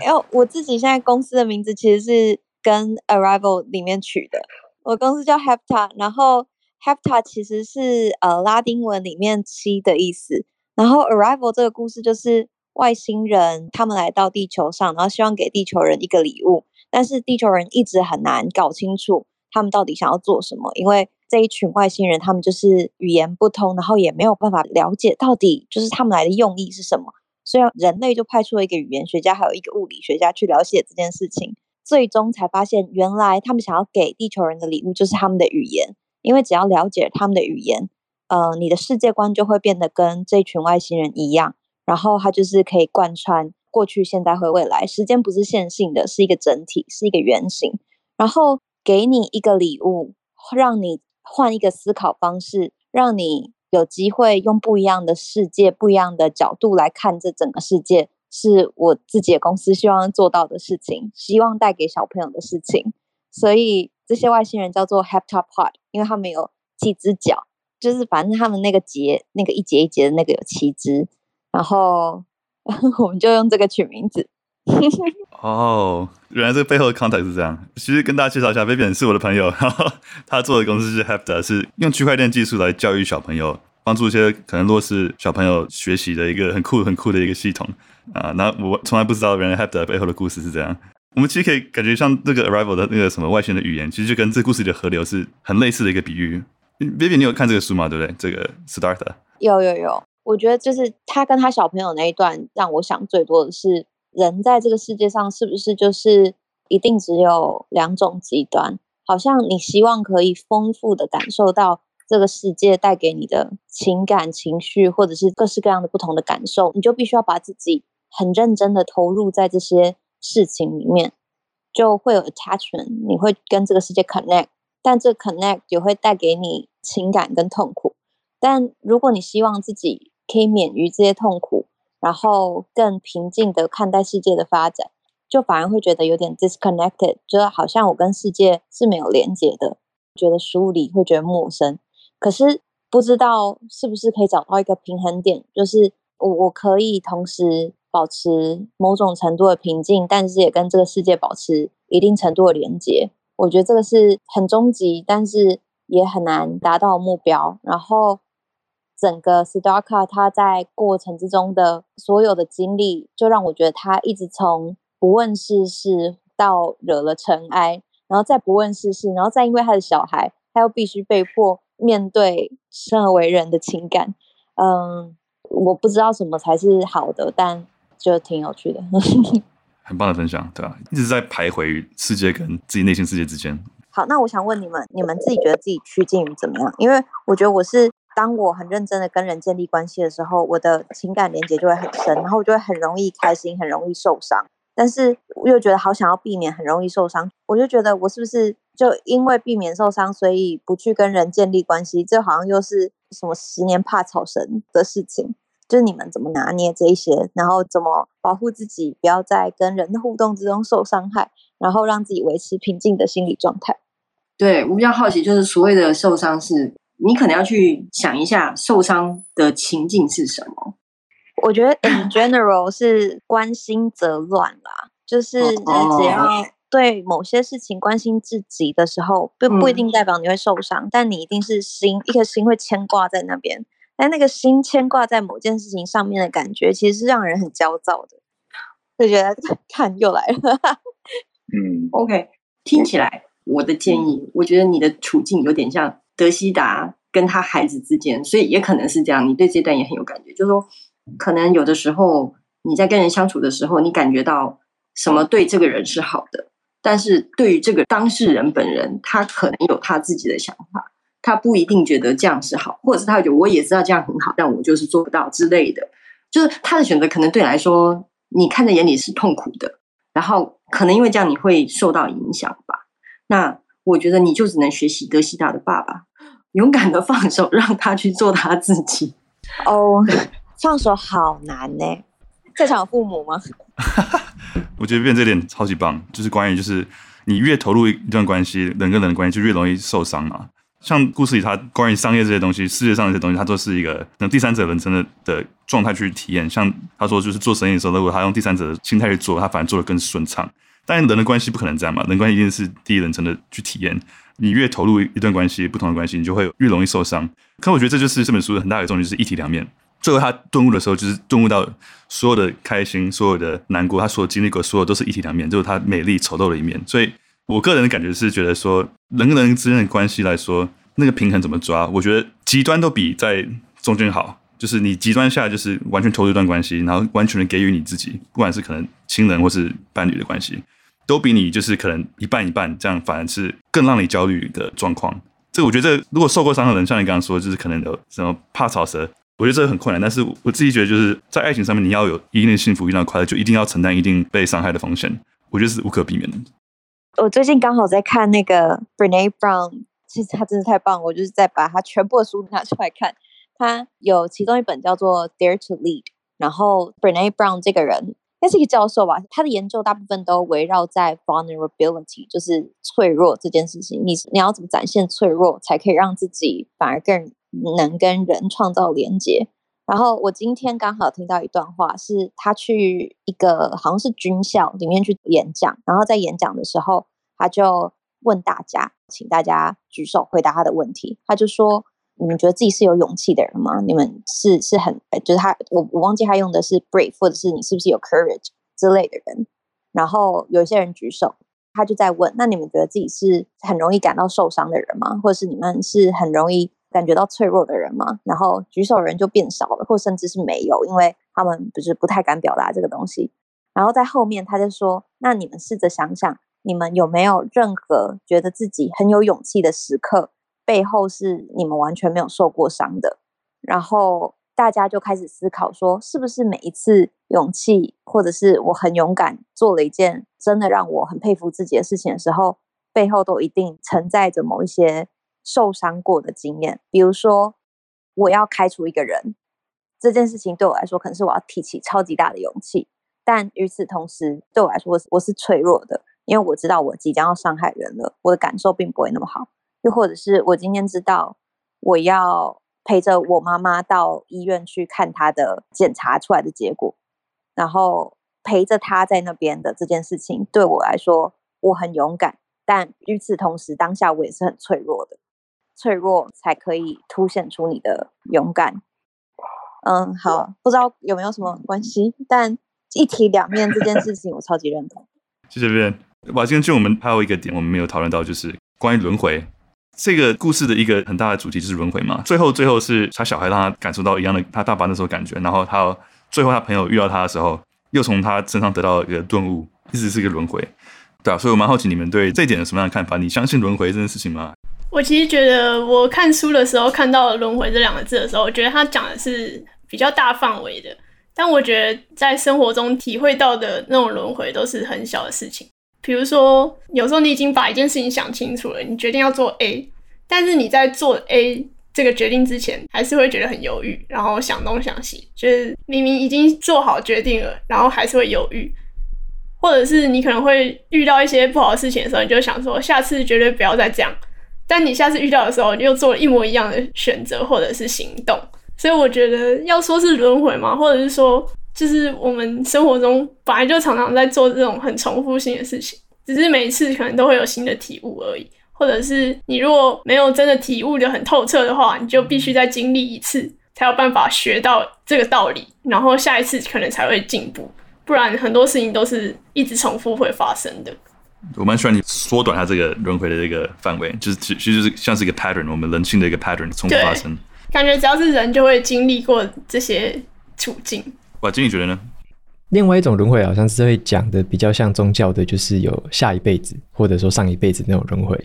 哎，我自己现在公司的名字其实是跟 Arrival 里面取的。我公司叫 Hepta，然后 Hepta 其实是呃拉丁文里面七的意思。然后 Arrival 这个故事就是外星人他们来到地球上，然后希望给地球人一个礼物，但是地球人一直很难搞清楚他们到底想要做什么，因为这一群外星人他们就是语言不通，然后也没有办法了解到底就是他们来的用意是什么。所以人类就派出了一个语言学家，还有一个物理学家去了解这件事情。最终才发现，原来他们想要给地球人的礼物就是他们的语言，因为只要了解他们的语言，呃，你的世界观就会变得跟这群外星人一样。然后它就是可以贯穿过去、现在和未来，时间不是线性的，是一个整体，是一个圆形。然后给你一个礼物，让你换一个思考方式，让你有机会用不一样的世界、不一样的角度来看这整个世界。是我自己的公司希望做到的事情，希望带给小朋友的事情。所以这些外星人叫做 Heptapod，因为他们有七只脚，就是反正他们那个节，那个一节一节的那个有七只，然后 我们就用这个取名字。哦，原来这个背后的 context 是这样。其实跟大家介绍一下，Vivian 是我的朋友，然后 他做的公司是 Hepta，是用区块链技术来教育小朋友，帮助一些可能弱势小朋友学习的一个很酷很酷的一个系统。啊，那我从来不知道原来 Hepta 背后的故事是这样。我们其实可以感觉像这个 Arrival 的那个什么外星的语言，其实就跟这故事里的河流是很类似的一个比喻。Baby，你有看这个书吗？对不对？这个 Siddhartha 有有有，我觉得就是他跟他小朋友那一段让我想最多的是，人在这个世界上是不是就是一定只有两种极端？好像你希望可以丰富的感受到。这个世界带给你的情感、情绪，或者是各式各样的不同的感受，你就必须要把自己很认真的投入在这些事情里面，就会有 attachment，你会跟这个世界 connect，但这 connect 也会带给你情感跟痛苦。但如果你希望自己可以免于这些痛苦，然后更平静的看待世界的发展，就反而会觉得有点 disconnected，就好像我跟世界是没有连接的，觉得疏离，会觉得陌生。可是不知道是不是可以找到一个平衡点，就是我我可以同时保持某种程度的平静，但是也跟这个世界保持一定程度的连接。我觉得这个是很终极，但是也很难达到目标。然后整个 Siddhartha 他在过程之中的所有的经历，就让我觉得他一直从不问世事到惹了尘埃，然后再不问世事，然后再因为他的小孩，他又必须被迫。面对生而为人的情感，嗯，我不知道什么才是好的，但就挺有趣的。很棒的分享，对啊，一直在徘徊世界跟自己内心世界之间。好，那我想问你们，你们自己觉得自己趋近于怎么样？因为我觉得我是当我很认真的跟人建立关系的时候，我的情感连接就会很深，然后我就会很容易开心，很容易受伤。但是我又觉得好想要避免很容易受伤，我就觉得我是不是就因为避免受伤，所以不去跟人建立关系？这好像又是什么十年怕草绳的事情。就是你们怎么拿捏这一些，然后怎么保护自己，不要在跟人的互动之中受伤害，然后让自己维持平静的心理状态？对，我比较好奇，就是所谓的受伤是，你可能要去想一下受伤的情境是什么。我觉得 in general 是关心则乱啦，就是你只要对某些事情关心至极的时候，不不一定代表你会受伤，但你一定是心一颗心会牵挂在那边。但那个心牵挂在某件事情上面的感觉，其实是让人很焦躁的。就觉得 看又来了。嗯，OK，听起来我的建议，我觉得你的处境有点像德西达跟他孩子之间，所以也可能是这样。你对这段也很有感觉，就是说，可能有的时候你在跟人相处的时候，你感觉到什么对这个人是好的，但是对于这个当事人本人，他可能有他自己的想法，他不一定觉得这样是好，或者是他觉得我也知道这样很好，但我就是做不到之类的，就是他的选择可能对你来说。你看在眼里是痛苦的，然后可能因为这样你会受到影响吧。那我觉得你就只能学习德西达的爸爸，勇敢的放手，让他去做他自己。哦，放手好难呢。在场父母吗？我觉得变这点超级棒，就是关于就是你越投入一段关系，人跟人的关系就越容易受伤嘛。像故事里，他关于商业这些东西，世界上这些东西，他都是一个那第三者人生的的状态去体验。像他说，就是做生意的时候，如果他用第三者的心态去做，他反而做得更顺畅。但人的关系不可能这样嘛，人关系一定是第一人称的去体验。你越投入一段关系，不同的关系，你就会越容易受伤。可我觉得这就是这本书的很大的重点，就是一体两面。最后他顿悟的时候，就是顿悟到所有的开心，所有的难过，他所经历过，所有都是一体两面，就是他美丽丑陋的一面。所以。我个人的感觉是觉得说，人跟人之间的关系来说，那个平衡怎么抓？我觉得极端都比在中间好。就是你极端下就是完全投入一段关系，然后完全的给予你自己，不管是可能亲人或是伴侣的关系，都比你就是可能一半一半这样，反而是更让你焦虑的状况。这我觉得，如果受过伤的人，像你刚刚说，就是可能有什么怕草蛇，我觉得这个很困难。但是我自己觉得，就是在爱情上面，你要有一定的幸福，一定的快乐，就一定要承担一定被伤害的风险。我觉得是无可避免的。我最近刚好在看那个 Brené Brown，其实他真的太棒，我就是在把他全部的书拿出来看。他有其中一本叫做《Dare to Lead》，然后 Brené Brown 这个人，他是一个教授吧，他的研究大部分都围绕在 vulnerability，就是脆弱这件事情。你你要怎么展现脆弱，才可以让自己反而更能跟人创造连接？然后我今天刚好听到一段话，是他去一个好像是军校里面去演讲，然后在演讲的时候，他就问大家，请大家举手回答他的问题。他就说：“你们觉得自己是有勇气的人吗？你们是是很，就是他，我我忘记他用的是 brave，或者是你是不是有 courage 之类的人。”然后有一些人举手，他就在问：“那你们觉得自己是很容易感到受伤的人吗？或者是你们是很容易？”感觉到脆弱的人嘛，然后举手人就变少了，或甚至是没有，因为他们不是不太敢表达这个东西。然后在后面他就说：“那你们试着想想，你们有没有任何觉得自己很有勇气的时刻，背后是你们完全没有受过伤的？”然后大家就开始思考说：“是不是每一次勇气，或者是我很勇敢做了一件真的让我很佩服自己的事情的时候，背后都一定承载着某一些。”受伤过的经验，比如说我要开除一个人这件事情，对我来说可能是我要提起超级大的勇气，但与此同时，对我来说我是我是脆弱的，因为我知道我即将要伤害人了，我的感受并不会那么好。又或者是我今天知道我要陪着我妈妈到医院去看她的检查出来的结果，然后陪着她在那边的这件事情，对我来说我很勇敢，但与此同时，当下我也是很脆弱的。脆弱才可以凸显出你的勇敢。嗯，好，不知道有没有什么关系，但一体两面这件事情我超级认同。谢谢 Ben。哇，今天就我们还有一个点我们没有讨论到，就是关于轮回这个故事的一个很大的主题就是轮回嘛。最后，最后是他小孩让他感受到一样的他大爸那时候感觉，然后他最后他朋友遇到他的时候，又从他身上得到一个顿悟，一直是一个轮回。对啊，所以我蛮好奇你们对这一点有什么样的看法？你相信轮回这件事情吗？我其实觉得，我看书的时候看到“轮回”这两个字的时候，我觉得他讲的是比较大范围的。但我觉得在生活中体会到的那种轮回都是很小的事情。比如说，有时候你已经把一件事情想清楚了，你决定要做 A，但是你在做 A 这个决定之前，还是会觉得很犹豫，然后想东想西，就是明明已经做好决定了，然后还是会犹豫。或者是你可能会遇到一些不好的事情的时候，你就想说，下次绝对不要再这样。但你下次遇到的时候，你又做了一模一样的选择或者是行动，所以我觉得要说是轮回嘛，或者是说，就是我们生活中本来就常常在做这种很重复性的事情，只是每一次可能都会有新的体悟而已。或者是你如果没有真的体悟得很透彻的话，你就必须再经历一次，才有办法学到这个道理，然后下一次可能才会进步。不然很多事情都是一直重复会发生的。我蛮喜欢你缩短它这个轮回的这个范围，就是其实就是像是一个 pattern，我们人性的一个 pattern 重复发生。感觉只要是人就会经历过这些处境。哇，经理觉得呢？另外一种轮回好像是会讲的比较像宗教的，就是有下一辈子或者说上一辈子那种轮回，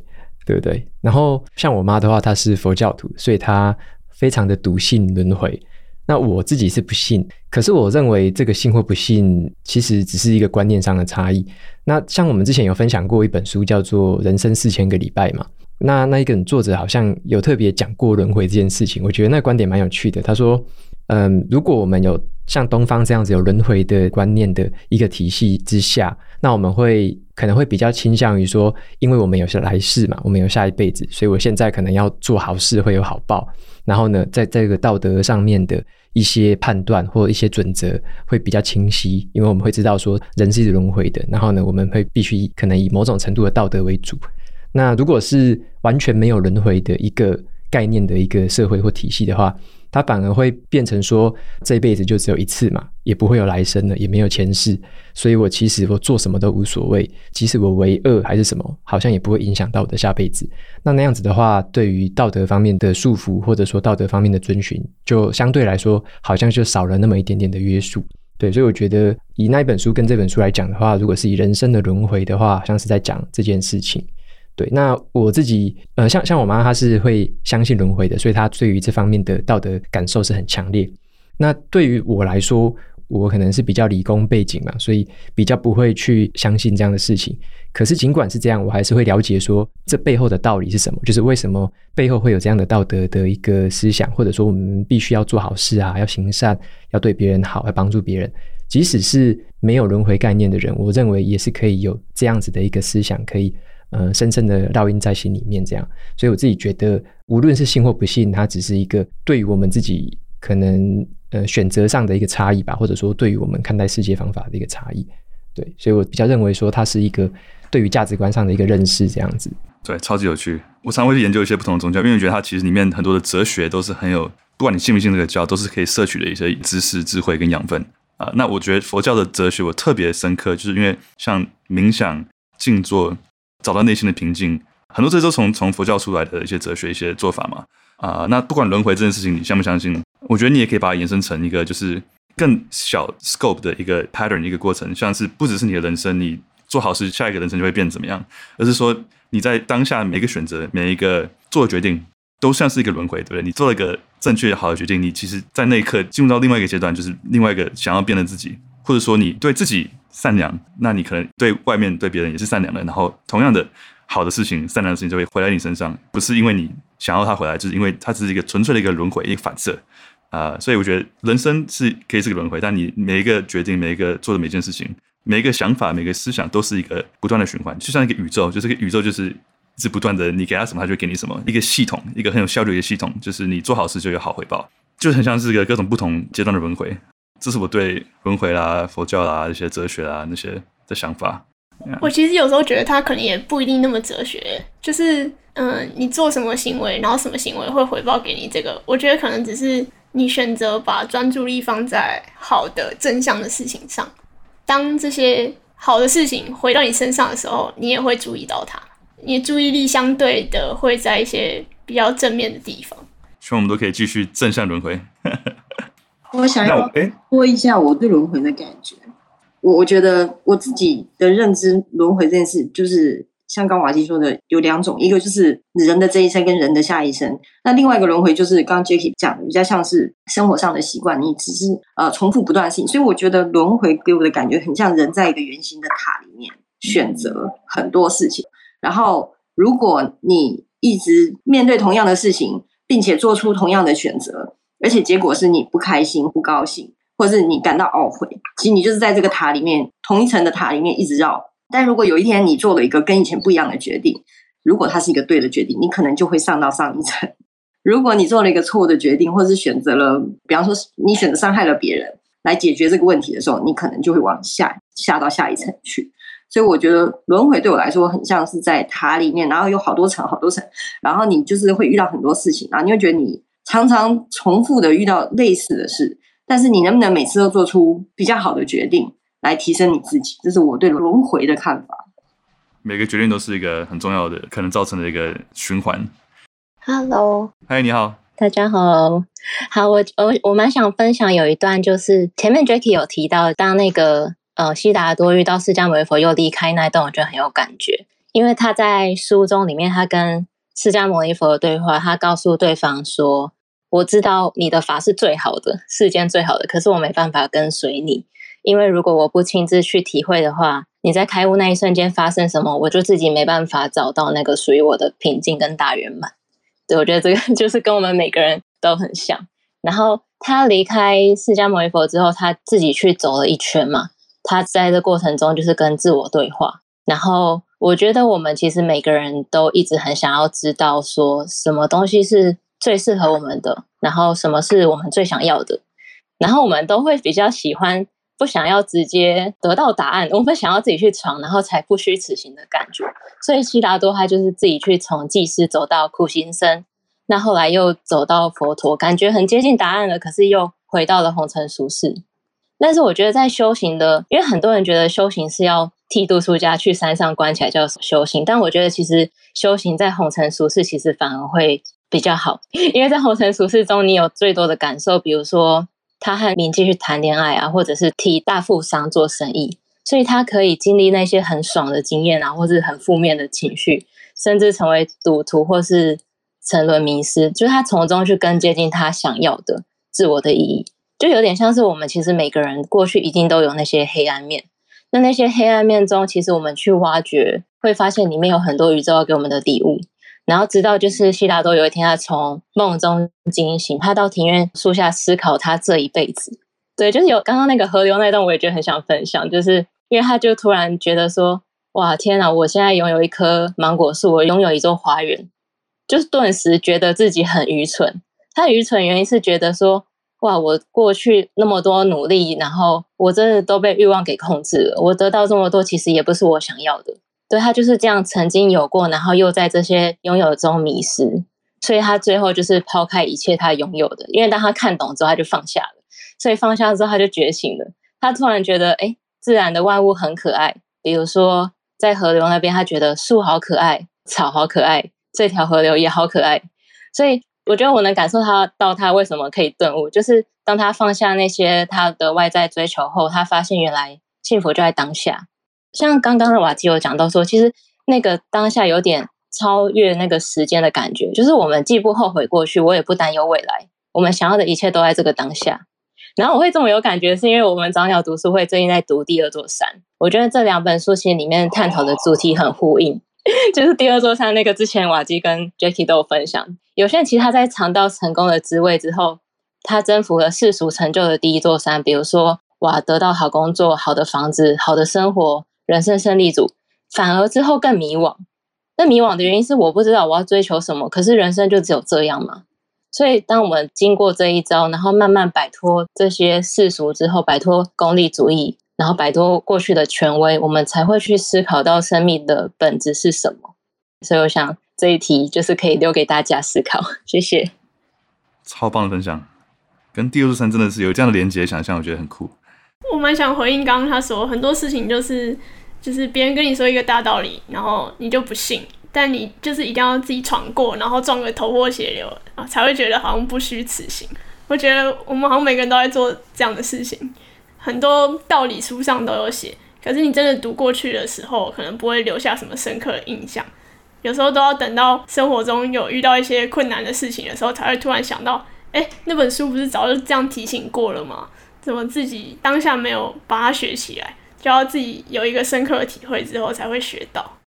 对不对？然后像我妈的话，她是佛教徒，所以她非常的笃信轮回。那我自己是不信，可是我认为这个信或不信，其实只是一个观念上的差异。那像我们之前有分享过一本书，叫做《人生四千个礼拜》嘛。那那一个作者好像有特别讲过轮回这件事情，我觉得那个观点蛮有趣的。他说，嗯，如果我们有像东方这样子有轮回的观念的一个体系之下，那我们会可能会比较倾向于说，因为我们有些来世嘛，我们有下一辈子，所以我现在可能要做好事会有好报。然后呢，在这个道德上面的一些判断或一些准则会比较清晰，因为我们会知道说人是轮回的。然后呢，我们会必须可能以某种程度的道德为主。那如果是完全没有轮回的一个概念的一个社会或体系的话，它反而会变成说，这辈子就只有一次嘛，也不会有来生了，也没有前世，所以我其实我做什么都无所谓，即使我为恶还是什么，好像也不会影响到我的下辈子。那那样子的话，对于道德方面的束缚，或者说道德方面的遵循，就相对来说，好像就少了那么一点点的约束。对，所以我觉得以那一本书跟这本书来讲的话，如果是以人生的轮回的话，像是在讲这件事情。对，那我自己，呃，像像我妈，她是会相信轮回的，所以她对于这方面的道德感受是很强烈。那对于我来说，我可能是比较理工背景嘛，所以比较不会去相信这样的事情。可是尽管是这样，我还是会了解说这背后的道理是什么，就是为什么背后会有这样的道德的一个思想，或者说我们必须要做好事啊，要行善，要对别人好，要帮助别人。即使是没有轮回概念的人，我认为也是可以有这样子的一个思想，可以。呃，深深的烙印在心里面，这样，所以我自己觉得，无论是信或不信，它只是一个对于我们自己可能呃选择上的一个差异吧，或者说对于我们看待世界方法的一个差异。对，所以我比较认为说，它是一个对于价值观上的一个认识，这样子。对，超级有趣。我常会去研究一些不同的宗教，因为我觉得它其实里面很多的哲学都是很有，不管你信不信这个教，都是可以摄取的一些知识、智慧跟养分啊、那我觉得佛教的哲学我特别深刻，就是因为像冥想、静坐。找到内心的平静，很多这都从从佛教出来的一些哲学、一些做法嘛。啊、那不管轮回这件事情，你相不相信？我觉得你也可以把它延伸成一个就是更小 scope 的一个 pattern 一个过程，像是不只是你的人生，你做好事，下一个人生就会变怎么样，而是说你在当下每一个选择、每一个做的决定，都像是一个轮回，对不对？你做了一个正确好的决定，你其实，在那一刻进入到另外一个阶段，就是另外一个想要变的自己，或者说你对自己。善良，那你可能对外面对别人也是善良的，然后同样的好的事情、善良的事情就会回来你身上，不是因为你想要它回来，就是因为它只是一个纯粹的一个轮回、一个反射啊、所以我觉得人生是可以是个轮回，但你每一个决定、每一个做的每件事情、每一个想法、每个思想，都是一个不断的循环，就像一个宇宙，就是个宇宙就是是不断的，你给他什么，他就给你什么，一个系统，一个很有效率的系统，就是你做好事就有好回报，就很像是一个各种不同阶段的轮回。这是我对轮回啦、佛教啦、一些哲学啦那些的想法。我其实有时候觉得他可能也不一定那么哲学，就是嗯、呃，你做什么行为，然后什么行为会回报给你这个，我觉得可能只是你选择把专注力放在好的正向的事情上。当这些好的事情回到你身上的时候，你也会注意到它，你的注意力相对的会在一些比较正面的地方。希望我们都可以继续正向轮回。我想要说一下我对轮回的感觉。我我觉得我自己的认知轮回这件事，就是像刚瓦基说的，有两种，一个就是人的这一生跟人的下一生。那另外一个轮回就是刚刚 Jacky 讲的，比较像是生活上的习惯，你只是呃重复不断性。所以我觉得轮回给我的感觉很像人在一个圆形的塔里面选择很多事情，然后如果你一直面对同样的事情，并且做出同样的选择。而且结果是你不开心、不高兴，或是你感到懊悔。其实你就是在这个塔里面，同一层的塔里面一直绕。但如果有一天你做了一个跟以前不一样的决定，如果它是一个对的决定，你可能就会上到上一层。如果你做了一个错误的决定，或是选择了，比方说你选择伤害了别人来解决这个问题的时候，你可能就会往下下到下一层去。所以我觉得轮回对我来说很像是在塔里面，然后有好多层、好多层，然后你就是会遇到很多事情，然后你会觉得你。常常重复的遇到类似的事，但是你能不能每次都做出比较好的决定来提升你自己？这是我对轮回的看法。每个决定都是一个很重要的，可能造成的一个循环。Hello，嗨，你好，大家好，好，我我我蛮想分享有一段，就是前面 Jacky 有提到，当那个呃悉达多遇到释迦牟尼佛又离开那一段，我觉得很有感觉，因为他在书中里面，他跟释迦牟尼佛的对话，他告诉对方说：“我知道你的法是最好的，世间最好的，可是我没办法跟随你，因为如果我不亲自去体会的话，你在开悟那一瞬间发生什么，我就自己没办法找到那个属于我的平静跟大圆满。”对，我觉得这个 就是跟我们每个人都很像。然后他离开释迦牟尼佛之后，他自己去走了一圈嘛。他在这过程中就是跟自我对话。然后我觉得我们其实每个人都一直很想要知道，说什么东西是最适合我们的，然后什么是我们最想要的。然后我们都会比较喜欢不想要直接得到答案，我们想要自己去闯，然后才不虚此行的感觉。所以悉达多他就是自己去从祭师走到苦行僧，那后来又走到佛陀，感觉很接近答案了，可是又回到了红尘俗世。但是我觉得在修行的，因为很多人觉得修行是要剃度出家去山上关起来叫修行，但我觉得其实修行在红尘俗世其实反而会比较好，因为在红尘俗世中你有最多的感受，比如说他和名妓去谈恋爱啊，或者是替大富商做生意。所以他可以经历那些很爽的经验啊，或是很负面的情绪，甚至成为赌徒或是沉沦迷失，就是他从中去更接近他想要的自我的意义，就有点像是我们其实每个人过去一定都有那些黑暗面，那那些黑暗面中，其实我们去挖掘，会发现里面有很多宇宙要给我们的礼物。然后直到就是悉达多有一天他从梦中惊醒，他到庭院树下思考他这一辈子，对，就是有刚刚那个河流那段，我也觉得很想分享，就是。因为他就突然觉得说：“哇，天哪！我现在拥有一棵芒果树，我拥有一座花园，就是顿时觉得自己很愚蠢。他愚蠢原因是觉得说：哇，我过去那么多努力，然后我真的都被欲望给控制了。我得到这么多，其实也不是我想要的。对，他就是这样，曾经有过，然后又在这些拥有中迷失，所以他最后就是抛开一切他拥有的。因为当他看懂之后，他就放下了。所以放下之后，他就觉醒了。他突然觉得，哎。”自然的万物很可爱，比如说在河流那边，他觉得树好可爱，草好可爱，这条河流也好可爱。所以我觉得我能感受他到他为什么可以顿悟，就是当他放下那些他的外在追求后，他发现原来幸福就在当下。像刚刚的瓦基有讲到说，其实那个当下有点超越那个时间的感觉，就是我们既不后悔过去，我也不担忧未来，我们想要的一切都在这个当下。然后我会这么有感觉，是因为我们早鸟读书会最近在读《第二座山》，我觉得这两本书其实里面探讨的主题很呼应，就是《第二座山》那个之前瓦基跟 Jacky 都有分享。有些人其实他在尝到成功的滋味之后，他征服了世俗成就的第一座山，比如说哇，得到好工作、好的房子、好的生活、人生胜利组，反而之后更迷惘。那迷惘的原因是我不知道我要追求什么，可是人生就只有这样嘛？所以，当我们经过这一招，然后慢慢摆脱这些世俗之后，摆脱功利主义，然后摆脱过去的权威，我们才会去思考到生命的本质是什么。所以，我想这一题就是可以留给大家思考。谢谢，超棒的分享，跟第二座山真的是有这样的连接，想象我觉得很酷。我蛮想回应刚刚他说很多事情，就是就是别人跟你说一个大道理，然后你就不信。但你就是一定要自己闯过，然后撞个头破血流啊，才会觉得好像不虚此行。我觉得我们好像每个人都在做这样的事情，很多道理书上都有写，可是你真的读过去的时候，可能不会留下什么深刻的印象。有时候都要等到生活中有遇到一些困难的事情的时候，才会突然想到，哎，那本书不是早就这样提醒过了吗？怎么自己当下没有把它学起来？就要自己有一个深刻的体会之后才会学到。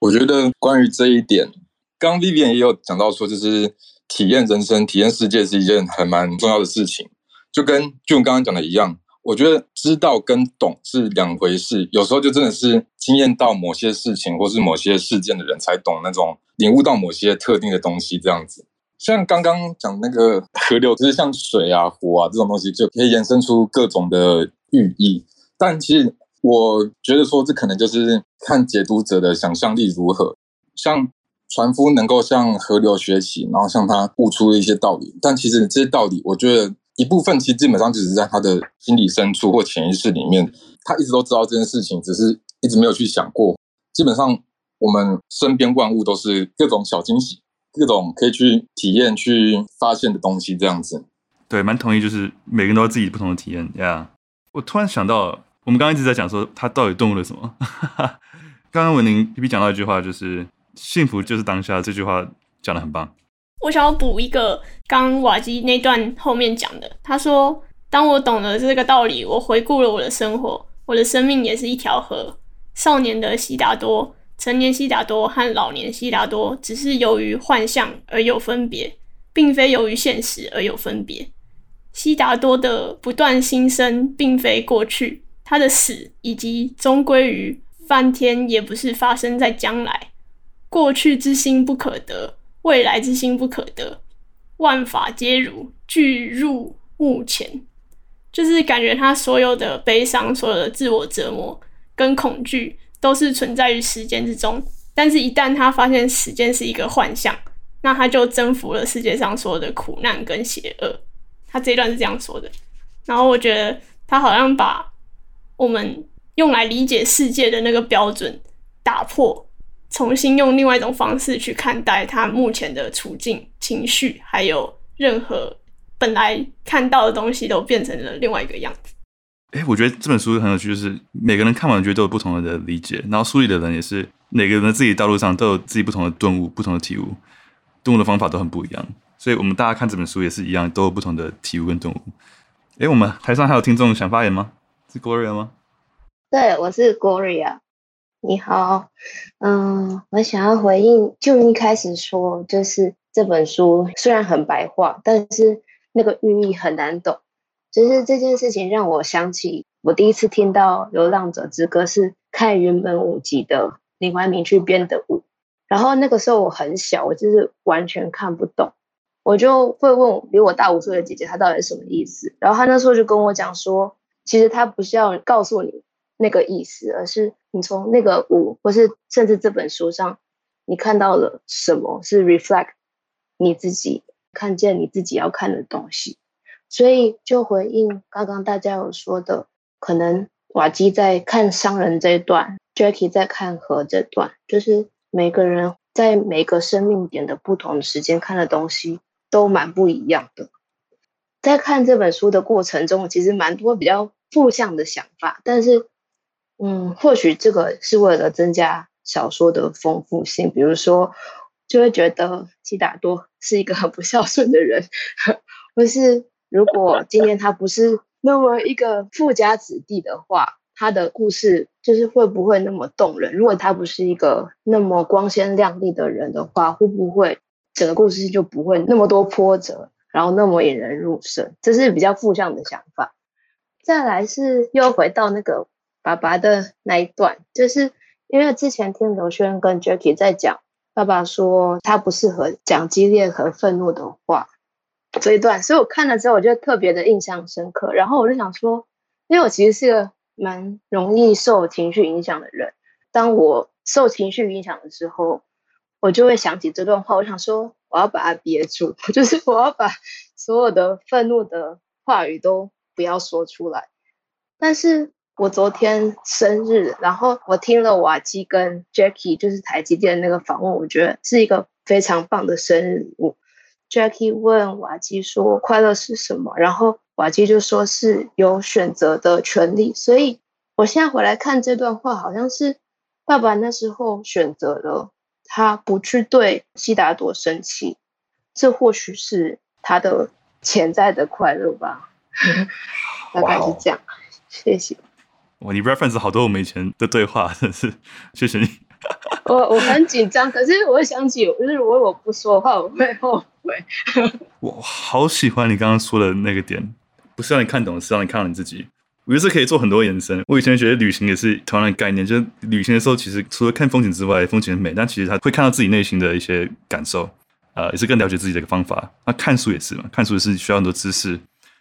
我觉得关于这一点，刚刚 Vivian 也有讲到说，就是体验人生、体验世界是一件很蛮重要的事情。就跟 June 刚刚讲的一样，我觉得知道跟懂是两回事。有时候就真的是经验到某些事情或是某些事件的人才懂那种领悟到某些特定的东西。这样子，像刚刚讲那个河流，就是像水啊、火啊这种东西，就可以延伸出各种的寓意。但其实。我觉得说，这可能就是看解读者的想象力如何。像船夫能够向河流学习，然后向他悟出一些道理。但其实这些道理，我觉得一部分其实基本上只是在他的心理深处或潜意识里面，他一直都知道这件事情，只是一直没有去想过。基本上，我们身边万物都是各种小惊喜，各种可以去体验、去发现的东西，这样子。对，蛮同意，就是每个人都有自己不同的体验呀。我突然想到，我们刚刚一直在讲说他到底顿悟了什么。刚刚文宁皮皮讲到一句话，就是。幸福就是当下，这句话讲得很棒。我想要补一个刚瓦基那段后面讲的，他说：“当我懂了这个道理，我回顾了我的生活，我的生命也是一条河。少年的悉达多、成年悉达多和老年悉达多，只是由于幻象而有分别，并非由于现实而有分别。悉达多的不断新生，并非过去，他的死以及终归于翻天，也不是发生在将来。”过去之心不可得，未来之心不可得，万法皆如，俱入目前。就是感觉他所有的悲伤、所有的自我折磨跟恐惧，都是存在于时间之中。但是，一旦他发现时间是一个幻象，那他就征服了世界上所有的苦难跟邪恶。他这一段是这样说的。然后，我觉得他好像把我们用来理解世界的那个标准打破。重新用另外一种方式去看待他目前的处境、情绪，还有任何本来看到的东西，都变成了另外一个样子。哎，我觉得这本书很有趣，就是每个人看完觉得都有不同的理解，然后书里的人也是每个人的自己道路上都有自己不同的顿悟、不同的体悟，顿悟的方法都很不一样。所以我们大家看这本书也是一样，都有不同的体悟跟顿悟。哎，我们台上还有听众想发言吗？是 Gloria 吗？对，我是 Gloria。你好，嗯，我想要回应，就一开始说，就是这本书虽然很白话，但是那个寓意很难懂。就是这件事情让我想起，我第一次听到《流浪者之歌》是看原本五集的林怀民去编的舞，然后那个时候我很小，我就是完全看不懂，我就会问比我大五岁的姐姐，她到底什么意思？然后她那时候就跟我讲说，其实它不是要告诉你。那个意思，而是你从那个舞，或是甚至这本书上，你看到了什么是 reflect 你自己，看见你自己要看的东西。所以就回应刚刚大家有说的，可能瓦基在看商人这一段，Jackie 在看河这段，就是每个人在每个生命点的不同的时间看的东西都蛮不一样的。在看这本书的过程中，其实蛮多比较负向的想法，但是。嗯，或许这个是为了增加小说的丰富性，比如说，就会觉得悉达多是一个很不孝顺的人，或是如果今天他不是那么一个富家子弟的话，他的故事就是会不会那么动人？如果他不是一个那么光鲜亮丽的人的话，会不会整个故事就不会那么多波折，然后那么引人入胜？这是比较负向的想法。再来是又回到那个。爸爸的那一段，就是因为之前听刘轩跟 Jackie 在讲，爸爸说他不适合讲激烈和愤怒的话这一段，所以我看了之后，我就特别的印象深刻。然后我就想说，因为我其实是个蛮容易受情绪影响的人，当我受情绪影响的时候，我就会想起这段话，我想说我要把它憋住，就是我要把所有的愤怒的话语都不要说出来，但是。我昨天生日，然后我听了瓦基跟 Jackie 就是台积电那个访问，我觉得是一个非常棒的生日礼物。Jackie 问瓦基说：“快乐是什么？”然后瓦基就说是有选择的权利。所以我现在回来看这段话，好像是爸爸那时候选择了他不去对悉达多生气，这或许是他的潜在的快乐吧。大概是这样，谢谢。哇，你 reference 好多我们以前的对话，真是谢谢你。我我很紧张，可是我想起，就是如果我不说的话，我会后悔。我好喜欢你刚刚说的那个点，不是让你看懂，是让你看到你自己。我觉得这可以做很多延伸。我以前觉得旅行也是同样的概念，就是旅行的时候，其实除了看风景之外，风景很美，但其实他会看到自己内心的一些感受，呃，也是更了解自己的一个方法。那看书也是嘛，看书也是需要很多知识，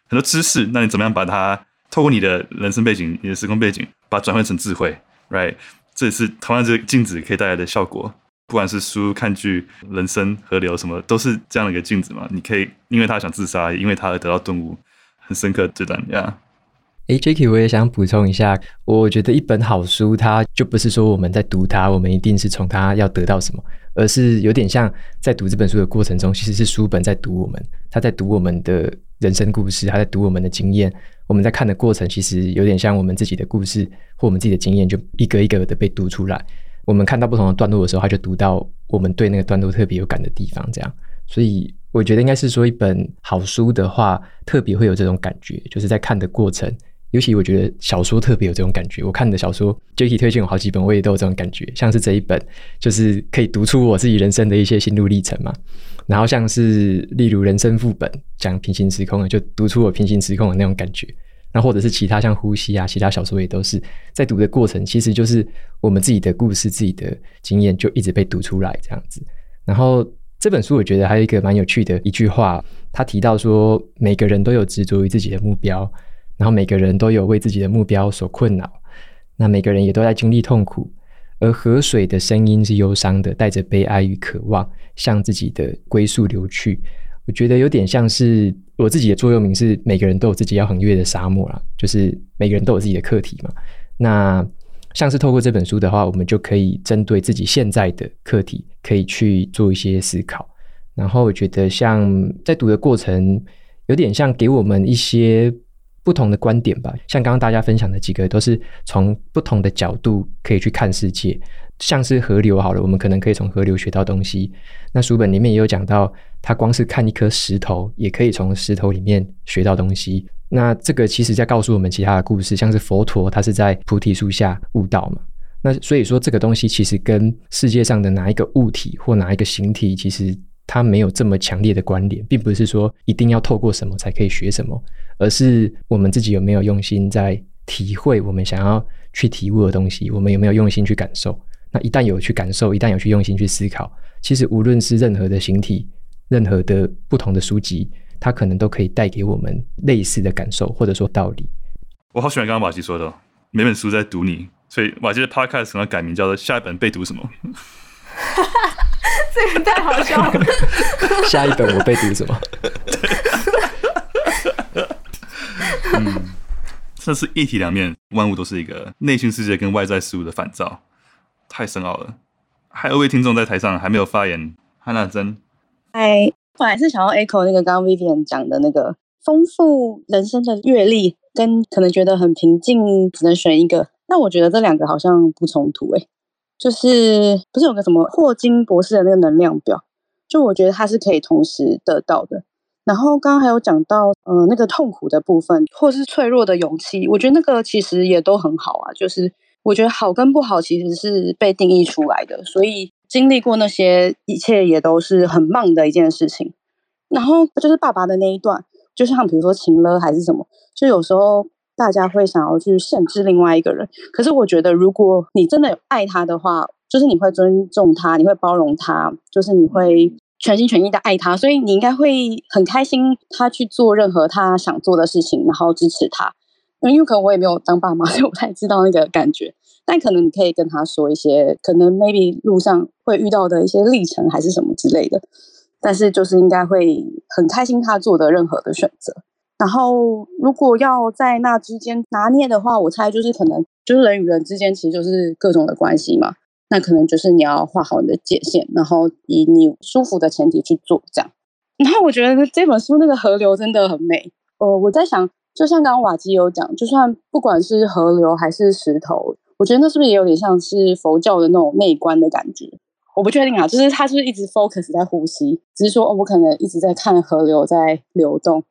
很多知识，那你怎么样把它？透过你的人生背景、你的时空背景，把它转换成智慧，right？这也是同样这个镜子可以带来的效果。不管是书、看剧、人生、河流什么，都是这样的一个镜子嘛。你可以因为他想自杀，因为他而得到顿悟，很深刻这段呀。哎，Jacky，我也想补充一下，我觉得一本好书，它就不是说我们在读它，我们一定是从它要得到什么，而是有点像在读这本书的过程中，其实是书本在读我们，他在读我们的人生故事，他在读我们的经验。我们在看的过程，其实有点像我们自己的故事或我们自己的经验，就一个一个的被读出来。我们看到不同的段落的时候，他就读到我们对那个段落特别有感的地方，这样。所以我觉得应该是说，一本好书的话，特别会有这种感觉，就是在看的过程。尤其我觉得小说特别有这种感觉。我看的小说，Jacky 推荐我好几本，我也都有这种感觉。像是这一本，就是可以读出我自己人生的一些心路历程嘛。然后像是例如人生副本讲平行时空的，就读出我平行时空的那种感觉。那或者是其他像呼吸啊，其他小说也都是在读的过程，其实就是我们自己的故事、自己的经验就一直被读出来这样子。然后这本书我觉得还有一个蛮有趣的一句话，他提到说，每个人都有执着于自己的目标，然后每个人都有为自己的目标所困扰，那每个人也都在经历痛苦，而河水的声音是忧伤的，带着悲哀与渴望，向自己的归宿流去。我觉得有点像是我自己的座右铭是每个人都有自己要横越的沙漠啦，就是每个人都有自己的课题嘛。那像是透过这本书的话，我们就可以针对自己现在的课题，可以去做一些思考。然后我觉得像在读的过程，有点像给我们一些不同的观点吧。像刚刚大家分享的几个，都是从不同的角度可以去看世界。像是河流好了，我们可能可以从河流学到东西。那书本里面也有讲到。他光是看一颗石头，也可以从石头里面学到东西。那这个其实在告诉我们其他的故事，像是佛陀，他是在菩提树下悟道嘛。那所以说，这个东西其实跟世界上的哪一个物体或哪一个形体，其实它没有这么强烈的关联，并不是说一定要透过什么才可以学什么，而是我们自己有没有用心在体会我们想要去体悟的东西，我们有没有用心去感受。那一旦有去感受，一旦有去用心去思考，其实无论是任何的形体。任何的不同的书籍，它可能都可以带给我们类似的感受，或者说道理。我好喜欢刚刚瓦基说的，每本书在读你，所以瓦基的 podcast 可能改名叫做“下一本被读什么”。这个太好笑了。下一本我被读什么？嗯，这是一体两面，万物都是一个内心世界跟外在事物的反照，太深奥了。还有一位听众在台上还没有发言，汉娜珍。哎，我还是想要 echo 那个刚刚 Vivian 讲的那个丰富人生的阅历，跟可能觉得很平静，只能选一个。那我觉得这两个好像不冲突诶，就是不是有个什么霍金博士的那个能量表？就我觉得它是可以同时得到的。然后刚刚还有讲到，嗯、那个痛苦的部分，或是脆弱的勇气，我觉得那个其实也都很好啊。就是我觉得好跟不好其实是被定义出来的，所以。经历过那些一切也都是很棒的一件事情，然后就是爸爸的那一段，就像比如说情了还是什么，就有时候大家会想要去限制另外一个人，可是我觉得如果你真的有爱他的话，就是你会尊重他，你会包容他，就是你会全心全意的爱他，所以你应该会很开心他去做任何他想做的事情，然后支持他。因为可能我也没有当爸妈，所以我不太知道那个感觉。但可能你可以跟他说一些，可能 maybe 路上会遇到的一些历程，还是什么之类的。但是就是应该会很开心他做的任何的选择。然后如果要在那之间拿捏的话，我猜就是可能就是人与人之间其实就是各种的关系嘛。那可能就是你要画好你的界限，然后以你舒服的前提去做这样。然后我觉得这本书那个河流真的很美。呃，我在想，就像刚刚瓦基有讲，就算不管是河流还是石头。我觉得那是不是也有点像是佛教的那种内观的感觉？我不确定啊，就是他是不是一直 focus 在呼吸，只是说哦，我可能一直在看河流在流动，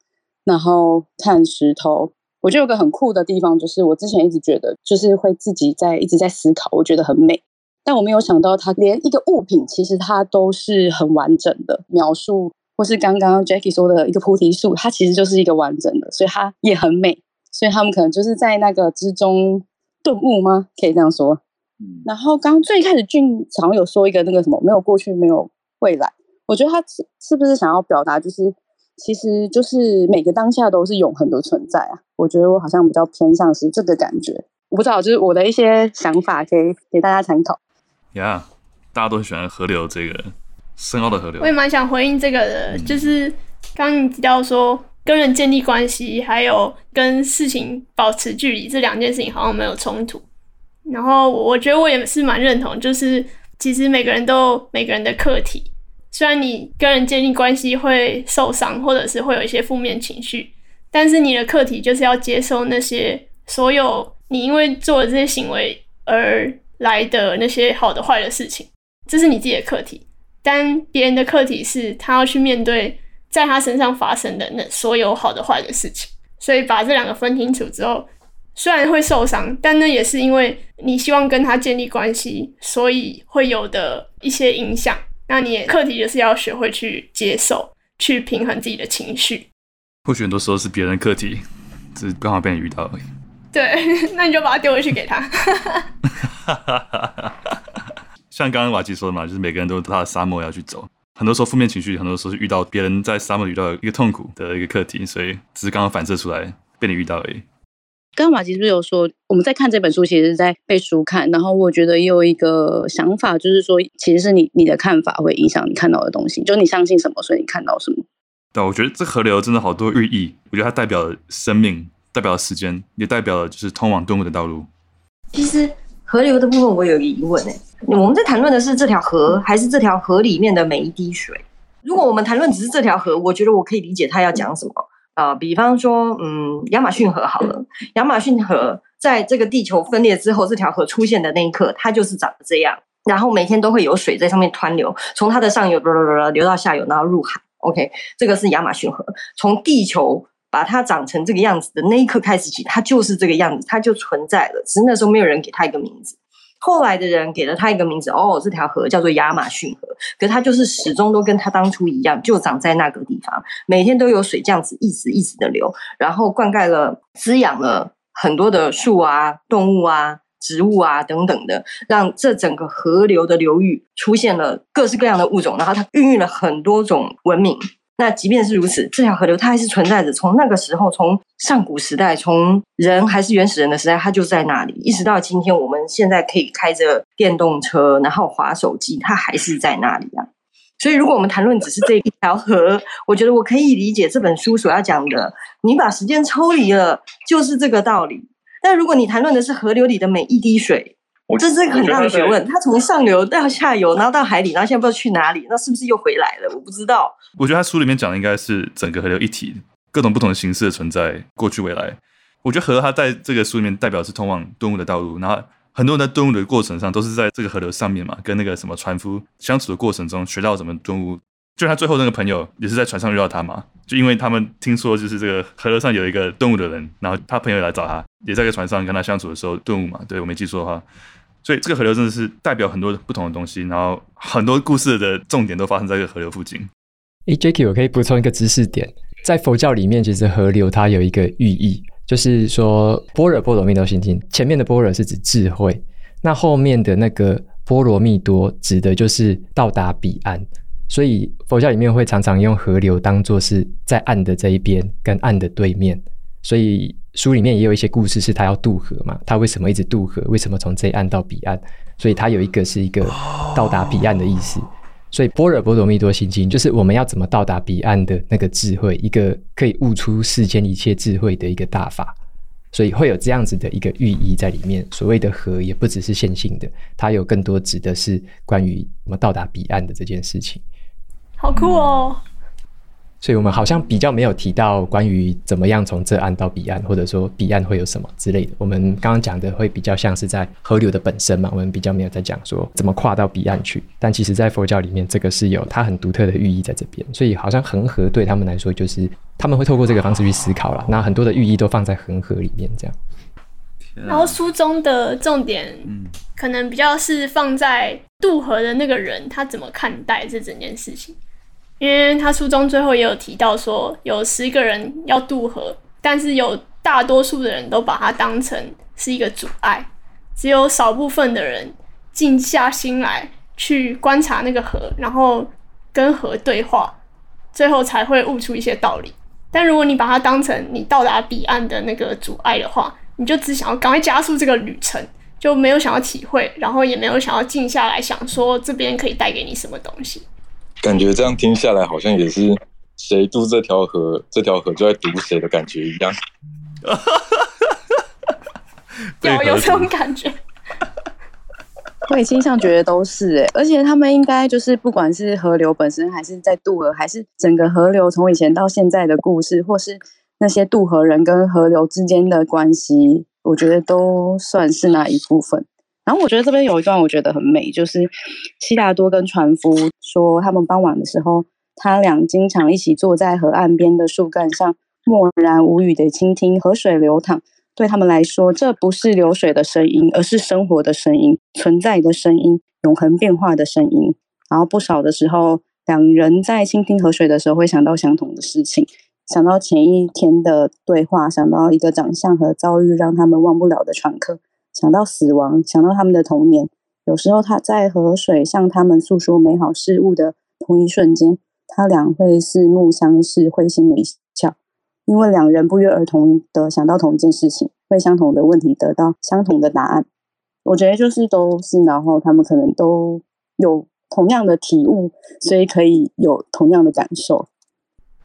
然后看石头。我觉得有个很酷的地方，就是我之前一直觉得，就是会自己在一直在思考，我觉得很美。但我没有想到，它连一个物品其实它都是很完整的描述，或是刚刚 Jackie 说的一个菩提树，它其实就是一个完整的，所以它也很美。所以他们可能就是在那个之中。顿悟吗？可以这样说。然后刚刚最开始俊好像有说一个那个什么，没有过去，没有未来。我觉得他是是不是想要表达，就是其实就是每个当下都是永恒的存在啊？我觉得我好像比较偏向是这个感觉。我不知道，就是我的一些想法，可以给大家参考。呀，yeah, 大家都很喜欢河流这个深奥的河流。我也蛮想回应这个的，嗯、就是刚刚你提到说跟人建立关系，还有跟事情保持距离这两件事情好像没有冲突。然后我觉得我也是蛮认同，就是其实每个人都有每个人的课题。虽然你跟人建立关系会受伤，或者是会有一些负面情绪，但是你的课题就是要接受那些所有你因为做了这些行为而来的那些好的坏的事情，这是你自己的课题。但别人的课题是他要去面对在他身上发生的那所有好的坏的事情。所以把这两个分清楚之后，虽然会受伤，但那也是因为你希望跟他建立关系，所以会有的一些影响。那你课题就是要学会去接受，去平衡自己的情绪。或许很多时候是别人的课题，只是刚好被你遇到而已。对，那你就把它丢回去给他。像刚刚瓦基说的嘛，就是每个人都有他的沙漠要去走。很多时候负面情绪，很多时候是遇到别人在沙漠遇到一个痛苦的一个课题，所以只是刚好反射出来被你遇到而已。刚刚马吉是不是有说，我们在看这本书，其实是在背书看。然后我觉得也有一个想法，就是说，其实是你你的看法会影响你看到的东西，就你相信什么，所以你看到什么。对，我觉得这河流真的好多寓意。我觉得它代表了生命，代表了时间，也代表了就是通往顿悟的道路。其实河流的部分，我有疑问诶，我们在谈论的是这条河，还是这条河里面的每一滴水？如果我们谈论只是这条河，我觉得我可以理解他要讲什么。啊、比方说，嗯，亚马逊河好了，亚马逊河在这个地球分裂之后，这条河出现的那一刻，它就是长得这样，然后每天都会有水在上面湍流，从它的上游流到下游，然后入海。OK，这个是亚马逊河，从地球把它长成这个样子的那一刻开始起，它就是这个样子，它就存在了，只是那时候没有人给它一个名字。后来的人给了他一个名字，哦，这条河叫做亚马逊河。可它就是始终都跟它当初一样，就长在那个地方，每天都有水这样子一直一直的流，然后灌溉了、滋养了很多的树啊、动物啊、植物啊等等的，让这整个河流的流域出现了各式各样的物种，然后它孕育了很多种文明。那即便是如此，这条河流它还是存在着。从那个时候，从上古时代，从人还是原始人的时代，它就在那里，一直到今天，我们现在可以开着电动车，然后滑手机，它还是在那里啊。所以，如果我们谈论只是这一条河，我觉得我可以理解这本书所要讲的。你把时间抽离了，就是这个道理。但如果你谈论的是河流里的每一滴水，这是一个很大的学问，它从上游到下游，然后到海里，然后现在不知道去哪里，那是不是又回来了？我不知道。我觉得他书里面讲的应该是整个河流一体，各种不同的形式的存在，过去未来。我觉得河它在这个书里面代表是通往顿悟的道路，然后很多人在顿悟的过程上都是在这个河流上面嘛，跟那个什么船夫相处的过程中学到怎么顿悟。就他最后那个朋友也是在船上遇到他嘛，就因为他们听说就是这个河流上有一个顿悟的人，然后他朋友来找他，也在这个船上跟他相处的时候顿悟嘛。对，我没记错的话。所以这个河流真的是代表很多不同的东西，然后很多故事的重点都发生在这个河流附近。诶，Jacky，我可以补充一个知识点，在佛教里面，其实河流它有一个寓意，就是说般若波罗蜜多心经前面的般若是指智慧，那后面的那个波罗蜜多指的就是到达彼岸。所以佛教里面会常常用河流当做是在岸的这一边跟岸的对面，所以。书里面也有一些故事，是他要渡河嘛？他为什么一直渡河？为什么从这一岸到彼岸？所以他有一个是一个到达彼岸的意思。所以般若波罗蜜多心经就是我们要怎么到达彼岸的那个智慧，一个可以悟出世间一切智慧的一个大法。所以会有这样子的一个寓意在里面。所谓的河也不只是线性的，它有更多指的是关于怎么到达彼岸的这件事情。好酷哦！所以我们好像比较没有提到关于怎么样从这岸到彼岸，或者说彼岸会有什么之类的。我们刚刚讲的会比较像是在河流的本身嘛，我们比较没有在讲说怎么跨到彼岸去。但其实，在佛教里面，这个是有它很独特的寓意在这边。所以，好像恒河对他们来说，就是他们会透过这个方式去思考了。那很多的寓意都放在恒河里面，这样。然后书中的重点，可能比较是放在渡河的那个人，他怎么看待这整件事情。因为他书中最后也有提到说，有十个人要渡河，但是有大多数的人都把它当成是一个阻碍，只有少部分的人静下心来去观察那个河，然后跟河对话，最后才会悟出一些道理。但如果你把它当成你到达彼岸的那个阻碍的话，你就只想要赶快加速这个旅程，就没有想要体会，然后也没有想要静下来想说这边可以带给你什么东西。感觉这样听下来，好像也是谁渡这条河，这条河就在堵谁的感觉一样。有有这种感觉。我也倾向觉得都是哎、欸，而且他们应该就是不管是河流本身，还是在渡河，还是整个河流从以前到现在的故事，或是那些渡河人跟河流之间的关系，我觉得都算是那一部分。然后我觉得这边有一段我觉得很美，就是悉达多跟船夫说，他们傍晚的时候，他俩经常一起坐在河岸边的树干上，默然无语的倾听河水流淌。对他们来说，这不是流水的声音，而是生活的声音，存在的声音，永恒变化的声音。然后不少的时候，两人在倾听河水的时候，会想到相同的事情，想到前一天的对话，想到一个长相和遭遇让他们忘不了的船客，想到死亡，想到他们的童年。有时候，他在河水向他们诉说美好事物的同一瞬间，他俩会四目相视，会心一笑。因为两人不约而同的想到同一件事情，为相同的问题得到相同的答案。我觉得就是都是，然后他们可能都有同样的体悟，所以可以有同样的感受。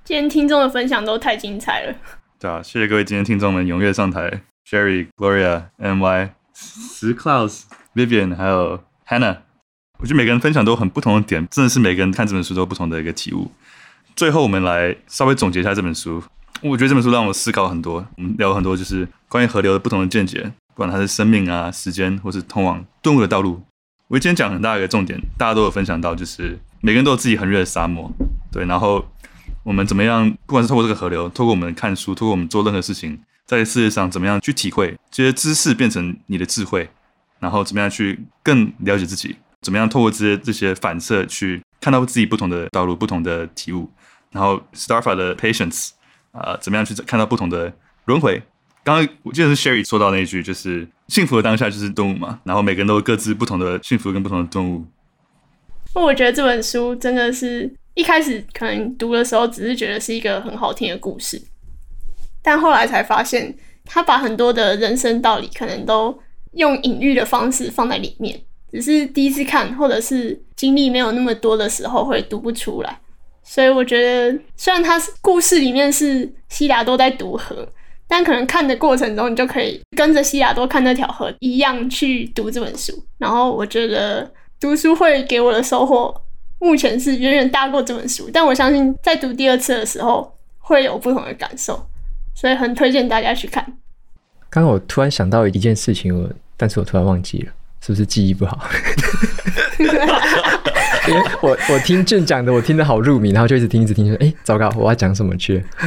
今天听众的分享都太精彩了。对啊，谢谢各位今天听众们踊跃上台，Sherry、Gloria、My、石 Klaus、Vivian 还有 Hannah。我觉得每个人分享都很不同的点，真的是每个人看这本书都有不同的一个体悟。最后，我们来稍微总结一下这本书。我觉得这本书让我思考很多，我们聊很多，就是关于河流的不同的见解，不管它是生命啊、时间，或是通往顿悟的道路。我今天讲很大的一个重点，大家都有分享到，就是每个人都有自己很热的沙漠，对。然后我们怎么样，不管是透过这个河流，透过我们看书，透过我们做任何事情，在世界上怎么样去体会这些知识变成你的智慧，然后怎么样去更了解自己，怎么样透过这些这些反射去看到自己不同的道路、不同的体悟。然后 Starfa 的 Patience。啊、呃，怎么样去看到不同的轮回？刚刚我记得是 Sherry 说到那一句，就是幸福的当下就是顿悟嘛。然后每个人都各自不同的幸福跟不同的顿悟。我觉得这本书真的是一开始可能读的时候，只是觉得是一个很好听的故事，但后来才发现，他把很多的人生道理可能都用隐喻的方式放在里面，只是第一次看或者是经历没有那么多的时候会读不出来。所以我觉得，虽然他故事里面是悉达多在读河，但可能看的过程中，你就可以跟着悉达多看那条河一样去读这本书。然后我觉得读书会给我的收获，目前是远远大过这本书。但我相信在读第二次的时候会有不同的感受，所以很推荐大家去看。刚刚我突然想到一件事情，我但是我突然忘记了，是不是记忆不好？因为我我听俊讲的，我听得好入迷，然后就一直听，一直听，说：“哎、欸，糟糕，我要讲什么去？”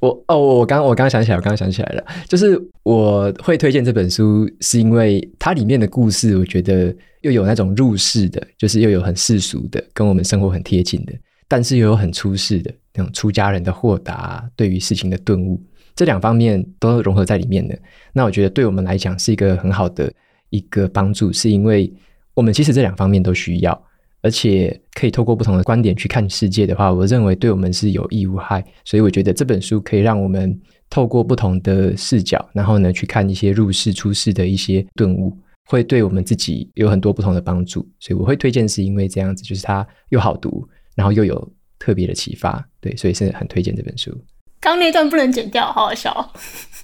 我哦，我刚我刚想起来，我刚刚想起来了，就是我会推荐这本书，是因为它里面的故事，我觉得又有那种入世的，就是又有很世俗的，跟我们生活很贴近的，但是又有很出世的那种出家人的豁达，对于事情的顿悟，这两方面都融合在里面的。那我觉得对我们来讲是一个很好的。一个帮助，是因为我们其实这两方面都需要，而且可以透过不同的观点去看世界的话，我认为对我们是有益无害。所以我觉得这本书可以让我们透过不同的视角，然后呢去看一些入世出世的一些顿悟，会对我们自己有很多不同的帮助。所以我会推荐，是因为这样子，就是它又好读，然后又有特别的启发，对，所以是很推荐这本书。刚那段不能剪掉，好好笑。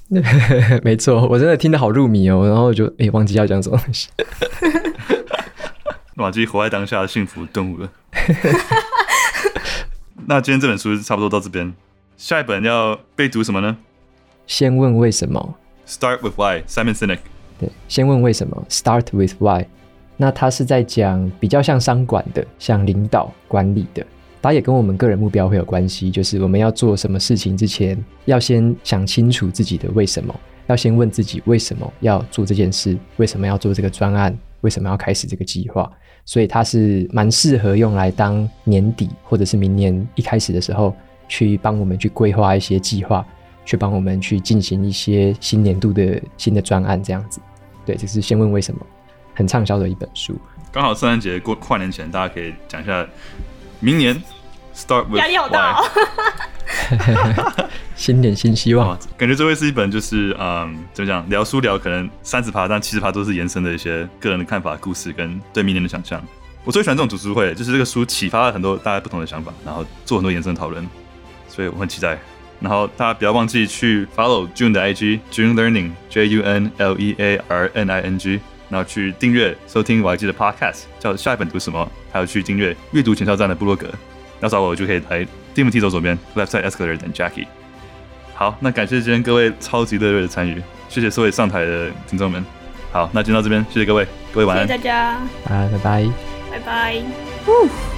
没错，我真的听得好入迷哦，然后就诶忘记要讲什么东西。哇，自己活在当下的幸福顿悟了。那今天这本书差不多到这边，下一本要被读什么呢？先问为什么？Start with why，Simon Sinek。对，先问为什么？Start with why。那他是在讲比较像商管的，像领导管理的。它也跟我们个人目标会有关系，就是我们要做什么事情之前，要先想清楚自己的为什么，要先问自己为什么要做这件事，为什么要做这个专案，为什么要开始这个计划。所以它是蛮适合用来当年底或者是明年一开始的时候，去帮我们去规划一些计划，去帮我们去进行一些新年度的新的专案这样子。对，就是先问为什么，很畅销的一本书。刚好圣诞节过跨年前，大家可以讲一下明年。Start with 压力好大哦。新年新希望，感觉这会是一本就是嗯，怎么讲，聊书聊可能三十趴，但七十趴都是延伸的一些个人的看法、故事跟对明年的想象。我最喜欢这种读书会，就是这个书启发了很多大家不同的想法，然后做很多延伸的讨论，所以我很期待。然后大家不要忘记去 follow June 的 IG June Learning J U N L E A R N I N G，然后去订阅收听我还记得 Podcast 叫下一本读什么，还有去订阅阅读前哨站的部落格，要找我就可以来 TMT 走左边 Left Side Escalator 等 Jackie。好，那感谢今天各位超级热烈的参与，谢谢所有上台的听众们。好，那今天到这边，谢谢各位，各位晚安，谢谢大家，拜拜，拜拜。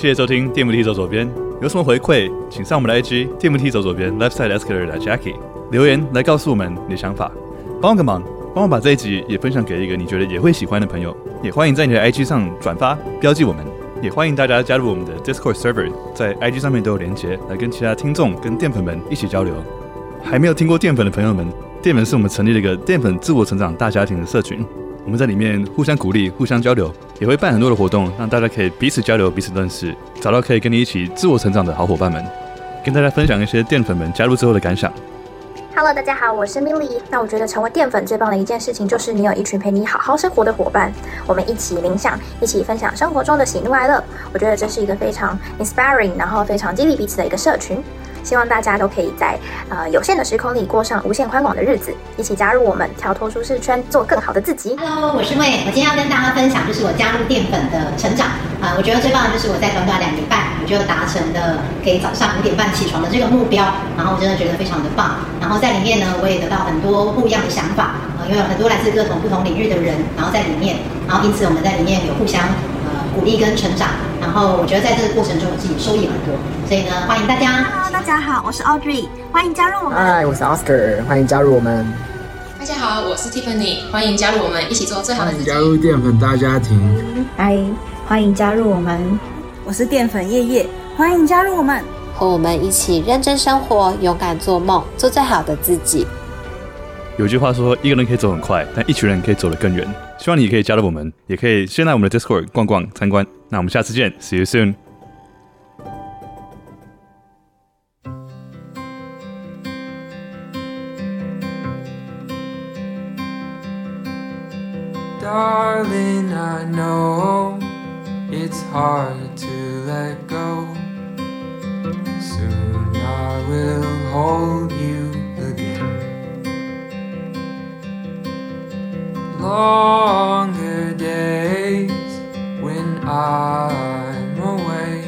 谢谢收听 TMT 走左边，有什么回馈，请上我们的 IG TMT 走左边 Left Side Escalator 的 Jackie 留言来告诉我们你的想法，帮我个忙，帮我把这一集也分享给一个你觉得也会喜欢的朋友，也欢迎在你的 IG 上转发标记我们，也欢迎大家加入我们的 Discord Server，在 IG 上面都有连接，来跟其他听众跟淀粉们一起交流。还没有听过淀粉的朋友们，淀粉是我们成立了一个淀粉自我成长大家庭的社群。我们在里面互相鼓励、互相交流，也会办很多的活动，让大家可以彼此交流、彼此认识，找到可以跟你一起自我成长的好伙伴们，跟大家分享一些淀粉们加入之后的感想。Hello，大家好，我是 m i l y。那我觉得成为淀粉最棒的一件事情，就是你有一群陪你好好生活的伙伴，我们一起冥想，一起分享生活中的喜怒哀乐。我觉得这是一个非常 inspiring，然后非常激励彼此的一个社群。希望大家都可以在呃有限的时空里过上无限宽广的日子，一起加入我们，跳脱舒适圈，做更好的自己。Hello，我是魏，我今天要跟大家分享，就是我加入淀粉的成长啊、呃。我觉得最棒的就是我在短短两年半，我就达成了可以早上五点半起床的这个目标，然后我真的觉得非常的棒。然后在里面呢，我也得到很多不一样的想法，呃，因为有很多来自各种不同领域的人，然后在里面，然后因此我们在里面有互相。鼓励跟成长，然后我觉得在这个过程中，我自己收益很多，所以呢，欢迎大家。Hello，大家好，我是 Audrey，欢迎加入我们。Hi，我是 Oscar，欢迎加入我们。大家好，我是 Tiffany，欢迎加入我们，一起做最好的自己。加入淀粉大家庭。嗨，欢迎加入我们。我是淀粉叶叶，欢迎加入我们，和我们一起认真生活，勇敢做梦，做最好的自己。有句话说，一个人可以走很快，但一群人可以走得更远。希望你也可以加入我们，也可以先来我们的 Discord 逛逛参观。那我们下次见，See you soon。Darling, I know it's hard to let go. Soon I will hold you longer days when I'm away.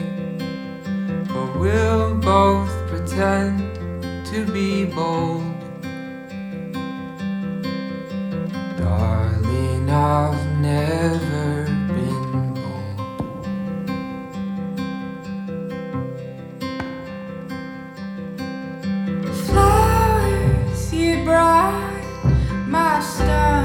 But we'll both pretend to be bold. Darling, I've never been bold. The flowers you brought, my star.